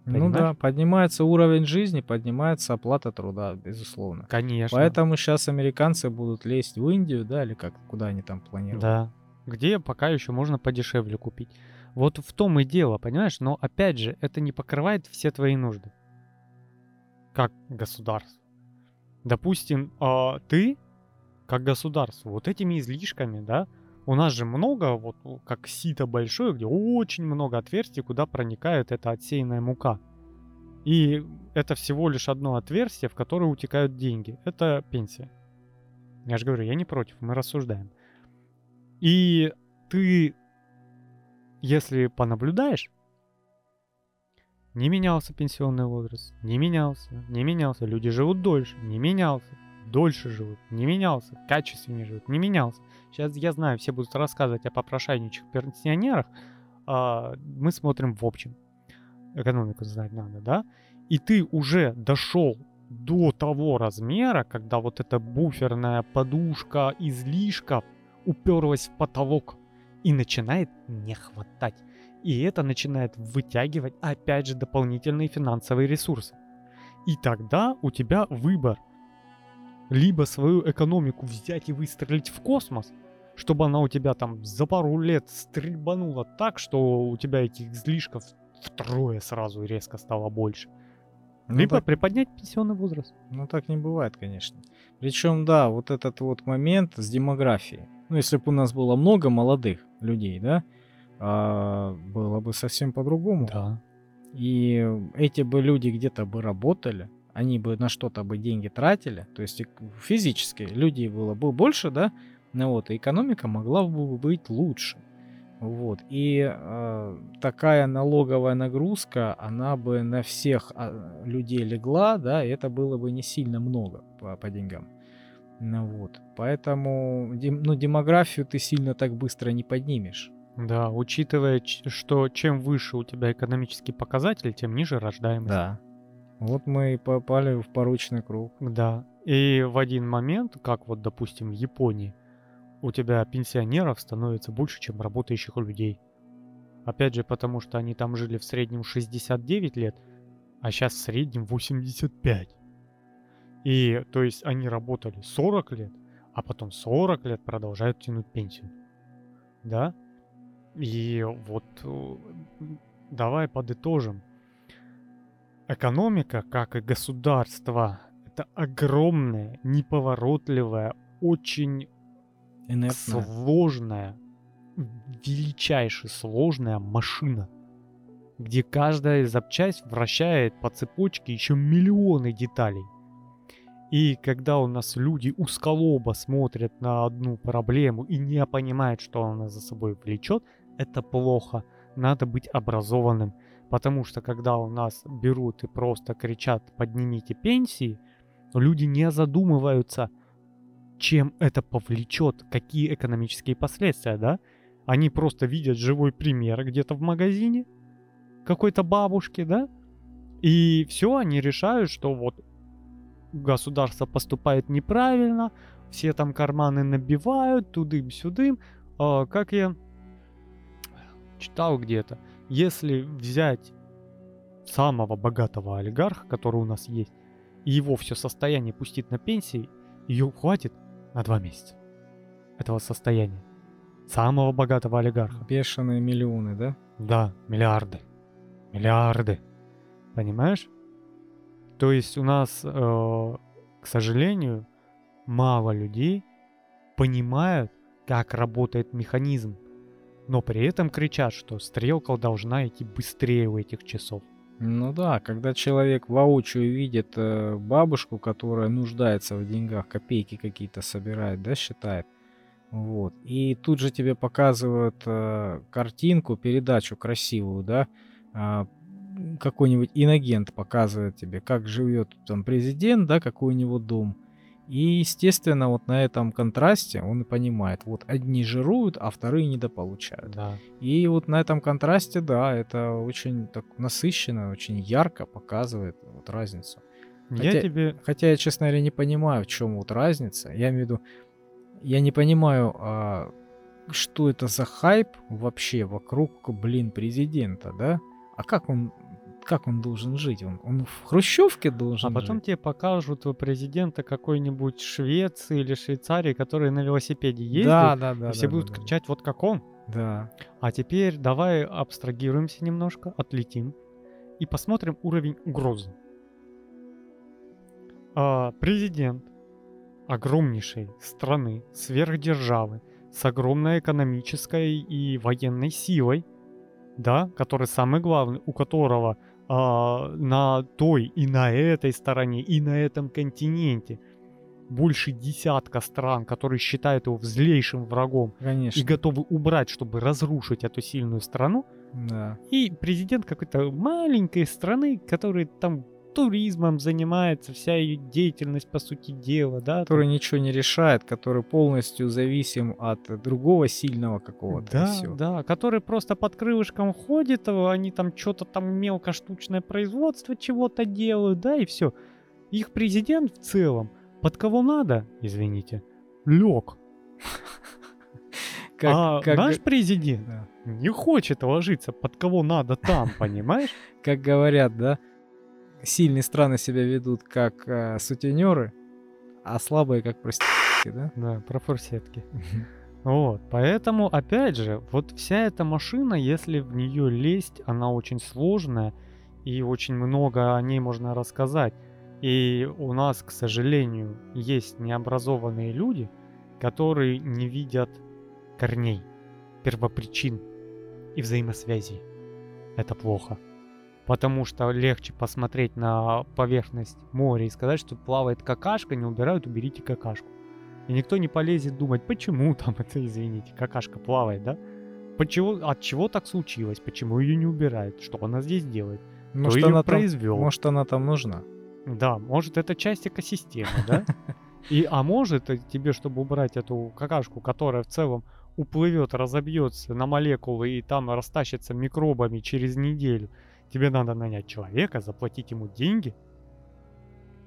[SPEAKER 2] Ну да,
[SPEAKER 1] Понимаешь?
[SPEAKER 2] поднимается уровень жизни, поднимается оплата труда, безусловно.
[SPEAKER 1] Конечно.
[SPEAKER 2] Поэтому сейчас американцы будут лезть в Индию, да, или как, куда они там планируют.
[SPEAKER 1] Да. Где пока еще можно подешевле купить. Вот в том и дело, понимаешь? Но опять же, это не покрывает все твои нужды. Как государство. Допустим, а, ты, как государство, вот этими излишками, да, у нас же много, вот как сито большое, где очень много отверстий, куда проникает эта отсеянная мука. И это всего лишь одно отверстие, в которое утекают деньги. Это пенсия. Я же говорю, я не против, мы рассуждаем. И ты, если понаблюдаешь, не менялся пенсионный возраст, не менялся, не менялся. Люди живут дольше, не менялся. Дольше живут, не менялся. Качественнее живут, не менялся. Сейчас я знаю, все будут рассказывать о попрошайничьих пенсионерах. а мы смотрим в общем. Экономику знать надо, да? И ты уже дошел до того размера, когда вот эта буферная подушка излишка уперлась в потолок и начинает не хватать. И это начинает вытягивать опять же дополнительные финансовые ресурсы. И тогда у тебя выбор. Либо свою экономику взять и выстрелить в космос, чтобы она у тебя там за пару лет стрельбанула так, что у тебя этих излишков втрое сразу резко стало больше.
[SPEAKER 2] Ну,
[SPEAKER 1] Либо
[SPEAKER 2] так,
[SPEAKER 1] приподнять пенсионный возраст.
[SPEAKER 2] ну так не бывает, конечно. Причем, да, вот этот вот момент с демографией. Ну, если бы у нас было много молодых людей, да, а, было бы совсем по-другому.
[SPEAKER 1] Да.
[SPEAKER 2] И эти бы люди где-то бы работали, они бы на что-то бы деньги тратили, то есть физически людей было бы больше, да, ну вот, и экономика могла бы быть лучше. Вот. И э, такая налоговая нагрузка, она бы на всех а, людей легла, да, и это было бы не сильно много по, по деньгам. Ну вот. Поэтому дем- ну, демографию ты сильно так быстро не поднимешь.
[SPEAKER 1] Да, учитывая, что чем выше у тебя экономический показатель, тем ниже рождаемость.
[SPEAKER 2] Да. Вот мы и попали в порочный круг.
[SPEAKER 1] Да. И в один момент, как вот, допустим, в Японии, у тебя пенсионеров становится больше, чем работающих людей. Опять же, потому что они там жили в среднем 69 лет, а сейчас в среднем 85. И, то есть, они работали 40 лет, а потом 40 лет продолжают тянуть пенсию. Да? И вот э, давай подытожим. Экономика, как и государство, это огромная, неповоротливая, очень
[SPEAKER 2] Инертная.
[SPEAKER 1] сложная, величайше сложная машина, где каждая запчасть вращает по цепочке еще миллионы деталей. И когда у нас люди узколобо смотрят на одну проблему и не понимают, что она за собой влечет, это плохо. Надо быть образованным. Потому что когда у нас берут и просто кричат «поднимите пенсии», люди не задумываются, чем это повлечет, какие экономические последствия, да? Они просто видят живой пример где-то в магазине какой-то бабушки, да? И все, они решают, что вот государство поступает неправильно, все там карманы набивают, тудым-сюдым. А, как я читал где-то, если взять самого богатого олигарха, который у нас есть, и его все состояние пустить на пенсии, ее хватит на два месяца. Этого состояния. Самого богатого олигарха.
[SPEAKER 2] Бешеные миллионы, да?
[SPEAKER 1] Да, миллиарды. Миллиарды. Понимаешь? То есть у нас, э, к сожалению, мало людей понимают, как работает механизм, но при этом кричат, что стрелка должна идти быстрее у этих часов.
[SPEAKER 2] Ну да, когда человек воочию видит э, бабушку, которая нуждается в деньгах, копейки какие-то собирает, да, считает, вот, и тут же тебе показывают э, картинку, передачу красивую, да, а, какой-нибудь инагент показывает тебе, как живет там президент, да, какой у него дом, И, естественно, вот на этом контрасте он и понимает, вот одни жируют, а вторые недополучают.
[SPEAKER 1] Да.
[SPEAKER 2] И вот на этом контрасте, да, это очень так насыщенно, очень ярко показывает вот разницу.
[SPEAKER 1] Я
[SPEAKER 2] Хотя-
[SPEAKER 1] тебе...
[SPEAKER 2] Хотя я, честно говоря, не понимаю, в чем вот разница. Я имею в виду, я не понимаю, а, что это за хайп вообще вокруг, блин, президента, да? А как он, как он должен жить? Он, он в хрущевке должен
[SPEAKER 1] А потом
[SPEAKER 2] жить?
[SPEAKER 1] тебе покажут президента какой-нибудь Швеции или Швейцарии, который на велосипеде ездит,
[SPEAKER 2] Да, да, да.
[SPEAKER 1] и все
[SPEAKER 2] да,
[SPEAKER 1] будут
[SPEAKER 2] да, да.
[SPEAKER 1] кричать вот как он.
[SPEAKER 2] Да.
[SPEAKER 1] А теперь давай абстрагируемся немножко, отлетим и посмотрим уровень угрозы. А, президент огромнейшей страны, сверхдержавы, с огромной экономической и военной силой, да, который самый главный, у которого а, на той и на этой стороне, и на этом континенте больше десятка стран, которые считают его злейшим врагом
[SPEAKER 2] Конечно.
[SPEAKER 1] и готовы убрать, чтобы разрушить эту сильную страну.
[SPEAKER 2] Да.
[SPEAKER 1] И президент какой-то маленькой страны, который там туризмом занимается, вся ее деятельность, по сути дела, да. там-
[SPEAKER 2] Который ничего не решает, который полностью зависим от другого сильного какого-то.
[SPEAKER 1] Да,
[SPEAKER 2] всё.
[SPEAKER 1] да, который просто под крылышком ходит, а они там что-то там мелко штучное производство чего-то делают, да, и все. Их президент в целом под кого надо, извините, лег.
[SPEAKER 2] Как,
[SPEAKER 1] а
[SPEAKER 2] как
[SPEAKER 1] наш президент
[SPEAKER 2] да.
[SPEAKER 1] не хочет ложиться под кого надо там, понимаешь?
[SPEAKER 2] как говорят, да, сильные страны себя ведут как э, сутенеры, а слабые как проститутки, да?
[SPEAKER 1] Да, про форсетки. Вот, поэтому, опять же, вот вся эта машина, если в нее лезть, она очень сложная, и очень много о ней можно рассказать. И у нас, к сожалению, есть необразованные люди, которые не видят корней, первопричин и взаимосвязей. Это плохо. Потому что легче посмотреть на поверхность моря и сказать, что плавает какашка, не убирают, уберите какашку. И никто не полезет думать, почему там это, извините, какашка плавает, да? Почему, от чего так случилось? Почему ее не убирают? Что она здесь делает?
[SPEAKER 2] Может, она там,
[SPEAKER 1] произвел?
[SPEAKER 2] может, она там нужна?
[SPEAKER 1] Да, может это часть экосистемы, да? И, а может э, тебе, чтобы убрать эту какашку, которая в целом уплывет, разобьется на молекулы и там растащится микробами через неделю, тебе надо нанять человека, заплатить ему деньги,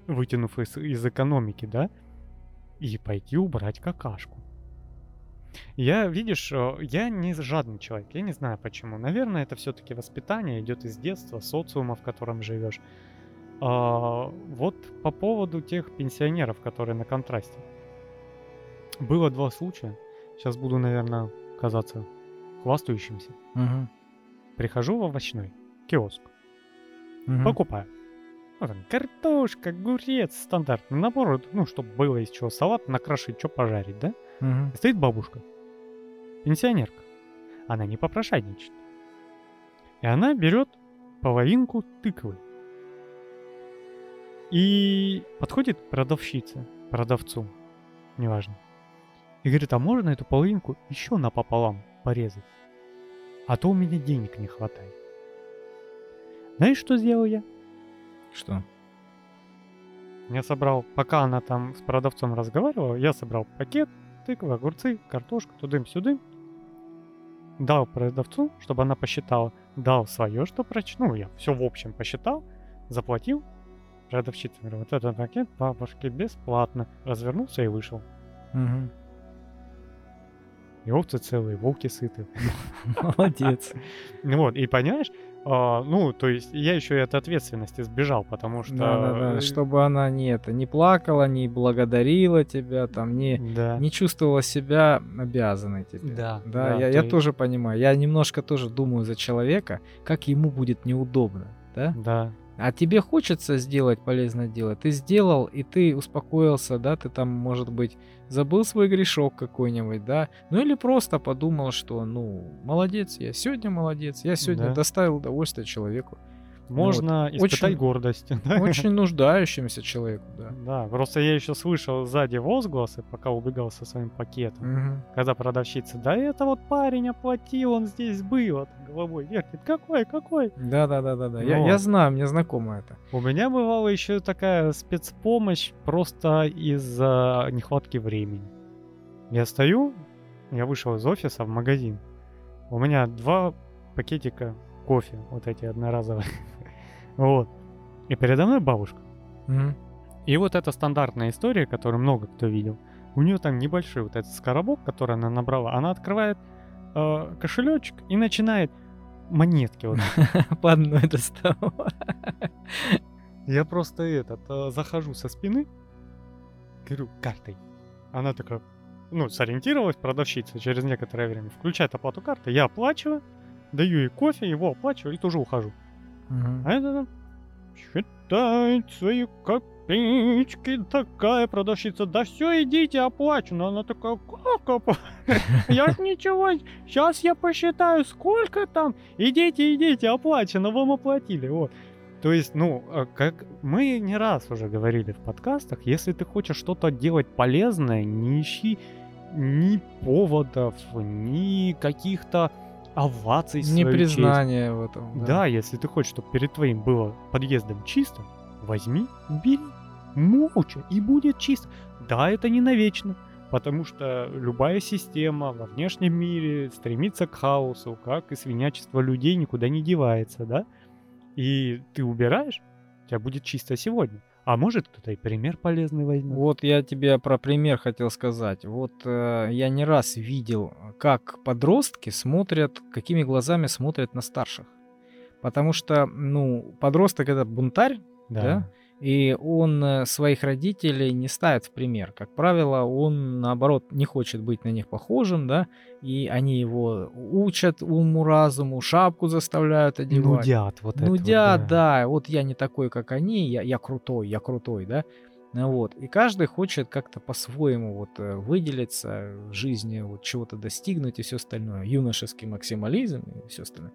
[SPEAKER 1] вытянув из, из экономики, да, и пойти убрать какашку. Я, видишь, э, я не жадный человек, я не знаю почему. Наверное, это все-таки воспитание идет из детства, социума, в котором живешь. А, вот по поводу тех пенсионеров, которые на контрасте. Было два случая. Сейчас буду, наверное, казаться хвастающимся.
[SPEAKER 2] Мгм.
[SPEAKER 1] Прихожу в овощной киоск,
[SPEAKER 2] Мгм.
[SPEAKER 1] покупаю. Ну, там, картошка, огурец, стандартный набор, ну, чтобы было из чего салат накрошить, что пожарить, да?
[SPEAKER 2] Мгм.
[SPEAKER 1] Стоит бабушка, пенсионерка. Она не попрошайничает. И она берет половинку тыквы. И подходит к продавщице, продавцу, неважно. И говорит, а можно эту половинку еще напополам порезать? А то у меня денег не хватает. Знаешь, что сделал я?
[SPEAKER 2] Что?
[SPEAKER 1] Я собрал, пока она там с продавцом разговаривала, я собрал пакет, тыквы, огурцы, картошку, тудым-сюдым. Дал продавцу, чтобы она посчитала. Дал свое, что прочитал. Ну, я все в общем посчитал, заплатил. Продавщица говорит, вот этот пакет бабушке бесплатно. Развернулся и вышел.
[SPEAKER 2] Мгм.
[SPEAKER 1] И овцы целые, волки сыты.
[SPEAKER 2] Молодец.
[SPEAKER 1] Вот, и понимаешь, а, ну, то есть я еще и от ответственности сбежал, потому что...
[SPEAKER 2] Да, да, да. Чтобы она не это не плакала, не благодарила тебя, там, не,
[SPEAKER 1] Да.
[SPEAKER 2] не чувствовала себя обязанной тебе.
[SPEAKER 1] Да,
[SPEAKER 2] Да,
[SPEAKER 1] да,
[SPEAKER 2] я, я
[SPEAKER 1] есть-
[SPEAKER 2] тоже понимаю. Я немножко тоже думаю за человека, как ему будет неудобно, да?
[SPEAKER 1] Да,
[SPEAKER 2] А тебе хочется сделать полезное дело, ты сделал, и ты успокоился, да, ты там, может быть, забыл свой грешок какой-нибудь, да, ну или просто подумал, что, ну, молодец, я сегодня молодец, я сегодня
[SPEAKER 1] Да.
[SPEAKER 2] доставил удовольствие человеку.
[SPEAKER 1] Можно
[SPEAKER 2] вот.
[SPEAKER 1] испытать
[SPEAKER 2] очень,
[SPEAKER 1] гордость.
[SPEAKER 2] Очень нуждающимся человеку, да.
[SPEAKER 1] Да, просто я еще слышал сзади возгласы, пока убегал со своим пакетом.
[SPEAKER 2] Угу.
[SPEAKER 1] Когда продавщица, да это вот парень оплатил, он здесь был, а головой вертит. Какой, какой?
[SPEAKER 2] Да, да, да, да, да. Я, я знаю, мне знакомо это.
[SPEAKER 1] У меня бывала еще такая спецпомощь просто из-за нехватки времени. Я стою, я вышел из офиса в магазин. У меня два пакетика кофе, вот эти одноразовые. вот. И передо мной бабушка.
[SPEAKER 2] Угу.
[SPEAKER 1] И вот эта стандартная история, которую много кто видел. У нее там небольшой вот этот скоробок, который она набрала. Она открывает э, кошелечек и начинает монетки вот.
[SPEAKER 2] По одной доставать.
[SPEAKER 1] Я просто этот, э, захожу со спины, говорю, картой. Она такая, ну, сориентировалась продавщица через некоторое время, включает оплату карты, я оплачиваю, даю ей кофе, его оплачиваю и тоже ухожу.
[SPEAKER 2] Угу.
[SPEAKER 1] А это считает свои копеечки, такая продавщица, да все, идите, оплачу. Но она такая, как оплачу? Я ж ничего, сейчас я посчитаю, сколько там. Идите, идите, оплачено, вам оплатили, вот. То есть, ну, а как мы не раз уже говорили в подкастах, если ты хочешь что-то делать полезное, не ищи ни поводов, ни каких-то оваций
[SPEAKER 2] Не признание в этом.
[SPEAKER 1] Да. да, если ты хочешь, чтобы перед твоим было подъездом чисто, возьми, бери, молча, и будет чисто. Да, это не навечно, потому что любая система во внешнем мире стремится к хаосу, как и свинячество людей никуда не девается, да? И ты убираешь, у тебя будет чисто сегодня. А может кто-то и пример полезный возьмет.
[SPEAKER 2] Вот я тебе про пример хотел сказать. Вот э, я не раз видел, как подростки смотрят, какими глазами смотрят на старших. Потому что, ну, подросток это бунтарь, да, да? И он э, своих родителей не ставит в пример. Как правило, он, наоборот, не хочет быть на них похожим, да, и они его учат уму-разуму, шапку заставляют одевать.
[SPEAKER 1] Нудят вот
[SPEAKER 2] это Нудят, вот, да. да. Вот я не такой, как они, я, я крутой, я крутой, да. Вот. И каждый хочет как-то по-своему вот э, выделиться в жизни, вот чего-то достигнуть и все остальное. Юношеский максимализм и все остальное.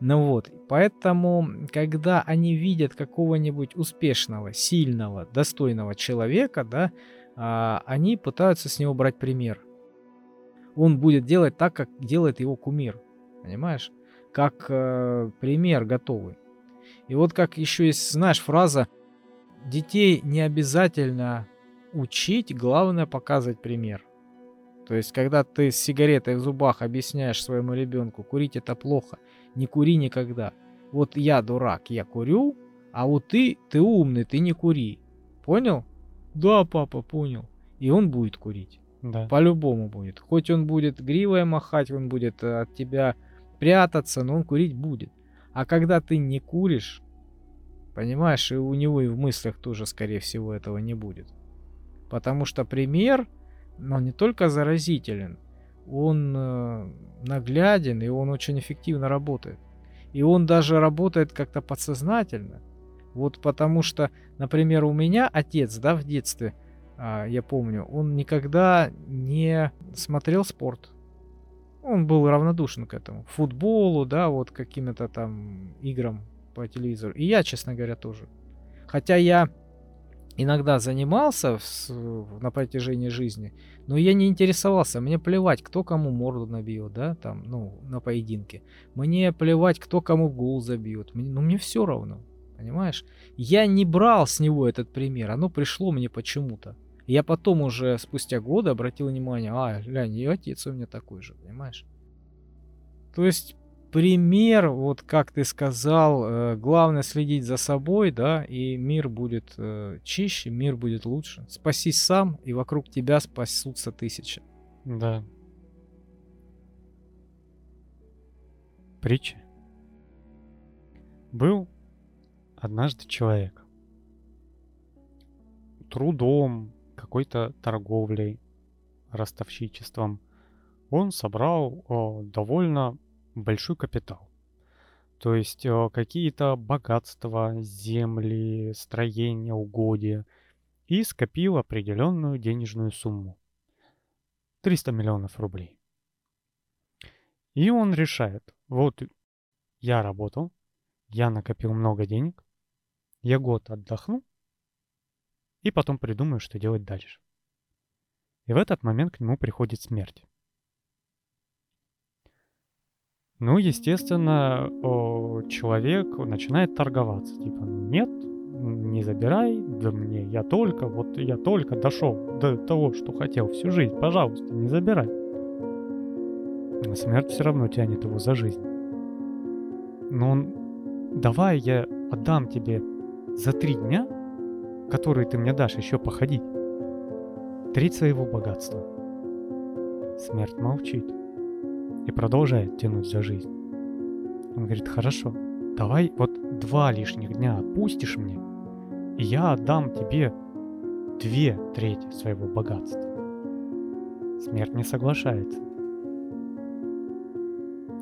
[SPEAKER 2] Ну вот, поэтому, когда они видят какого-нибудь успешного, сильного, достойного человека, да, а, они пытаются с него брать пример. Он будет делать так, как делает его кумир, понимаешь? Как э, пример готовый. И вот как еще есть, знаешь, фраза «Детей не обязательно учить, главное показывать пример». То есть, когда ты с сигаретой в зубах объясняешь своему ребенку, курить это плохо – не кури никогда. Вот я дурак, я курю, а вот ты, ты умный, ты не кури. Понял? Да, папа, понял. И он будет курить.
[SPEAKER 1] Да.
[SPEAKER 2] По-любому будет. Хоть он будет гривой махать, он будет э, от тебя прятаться, но он курить будет. А когда ты не куришь, понимаешь, и у него и в мыслях тоже, скорее всего, этого не будет. Потому что пример, он не только заразителен, он э, нагляден, и он очень эффективно работает. И он даже работает как-то подсознательно. Вот потому что, например, у меня отец, да, в детстве, а, я помню, он никогда не смотрел спорт. Он был равнодушен к этому. Футболу, да, вот каким-то там играм по телевизору. И я, честно говоря, тоже. Хотя я иногда занимался с, на протяжении жизни, но я не интересовался. Мне плевать, кто кому морду набьет, да, там, ну, на поединке. Мне плевать, кто кому гол забьет. Мне, ну, мне все равно, понимаешь? Я не брал с него этот пример, оно пришло мне почему-то. Я потом уже спустя годы обратил внимание, а, глянь, и отец у меня такой же, понимаешь? То есть пример, вот как ты сказал, э, главное следить за собой, да, и мир будет э, чище, мир будет лучше. Спасись сам, и вокруг тебя спасутся тысячи.
[SPEAKER 1] Да. Притча. Был однажды человек. Трудом, какой-то торговлей, ростовщичеством. Он собрал о, довольно большой капитал. То есть э, какие-то богатства, земли, строения, угодья. И скопил определенную денежную сумму. 300 миллионов рублей. И он решает, вот я работал, я накопил много денег, я год отдохну, и потом придумаю, что делать дальше. И в этот момент к нему приходит смерть. Ну, естественно, человек начинает торговаться. Типа, нет, не забирай, да мне, я только, вот я только дошел до того, что хотел всю жизнь, пожалуйста, не забирай. Но смерть все равно тянет его за жизнь. Но он, давай я отдам тебе за три дня, которые ты мне дашь еще походить, треть своего богатства. Смерть молчит и продолжает тянуть за жизнь. Он говорит, хорошо, давай вот два лишних дня отпустишь мне, и я отдам тебе две трети своего богатства. Смерть не соглашается.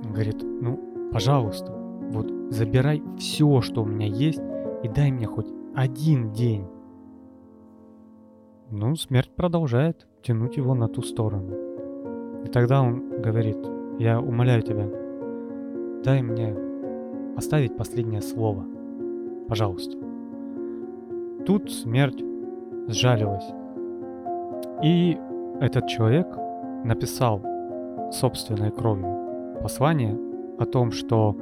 [SPEAKER 1] Он говорит, ну, пожалуйста, вот забирай все, что у меня есть, и дай мне хоть один день. Ну, смерть продолжает тянуть его на ту сторону. И тогда он говорит, я умоляю тебя, дай мне оставить последнее слово. Пожалуйста. Тут смерть сжалилась. И этот человек написал собственной кровью послание о том, что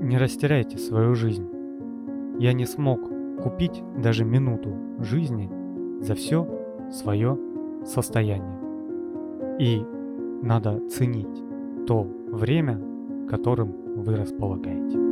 [SPEAKER 1] не растеряйте свою жизнь. Я не смог купить даже минуту жизни за все свое состояние. И надо ценить то время, которым вы располагаете.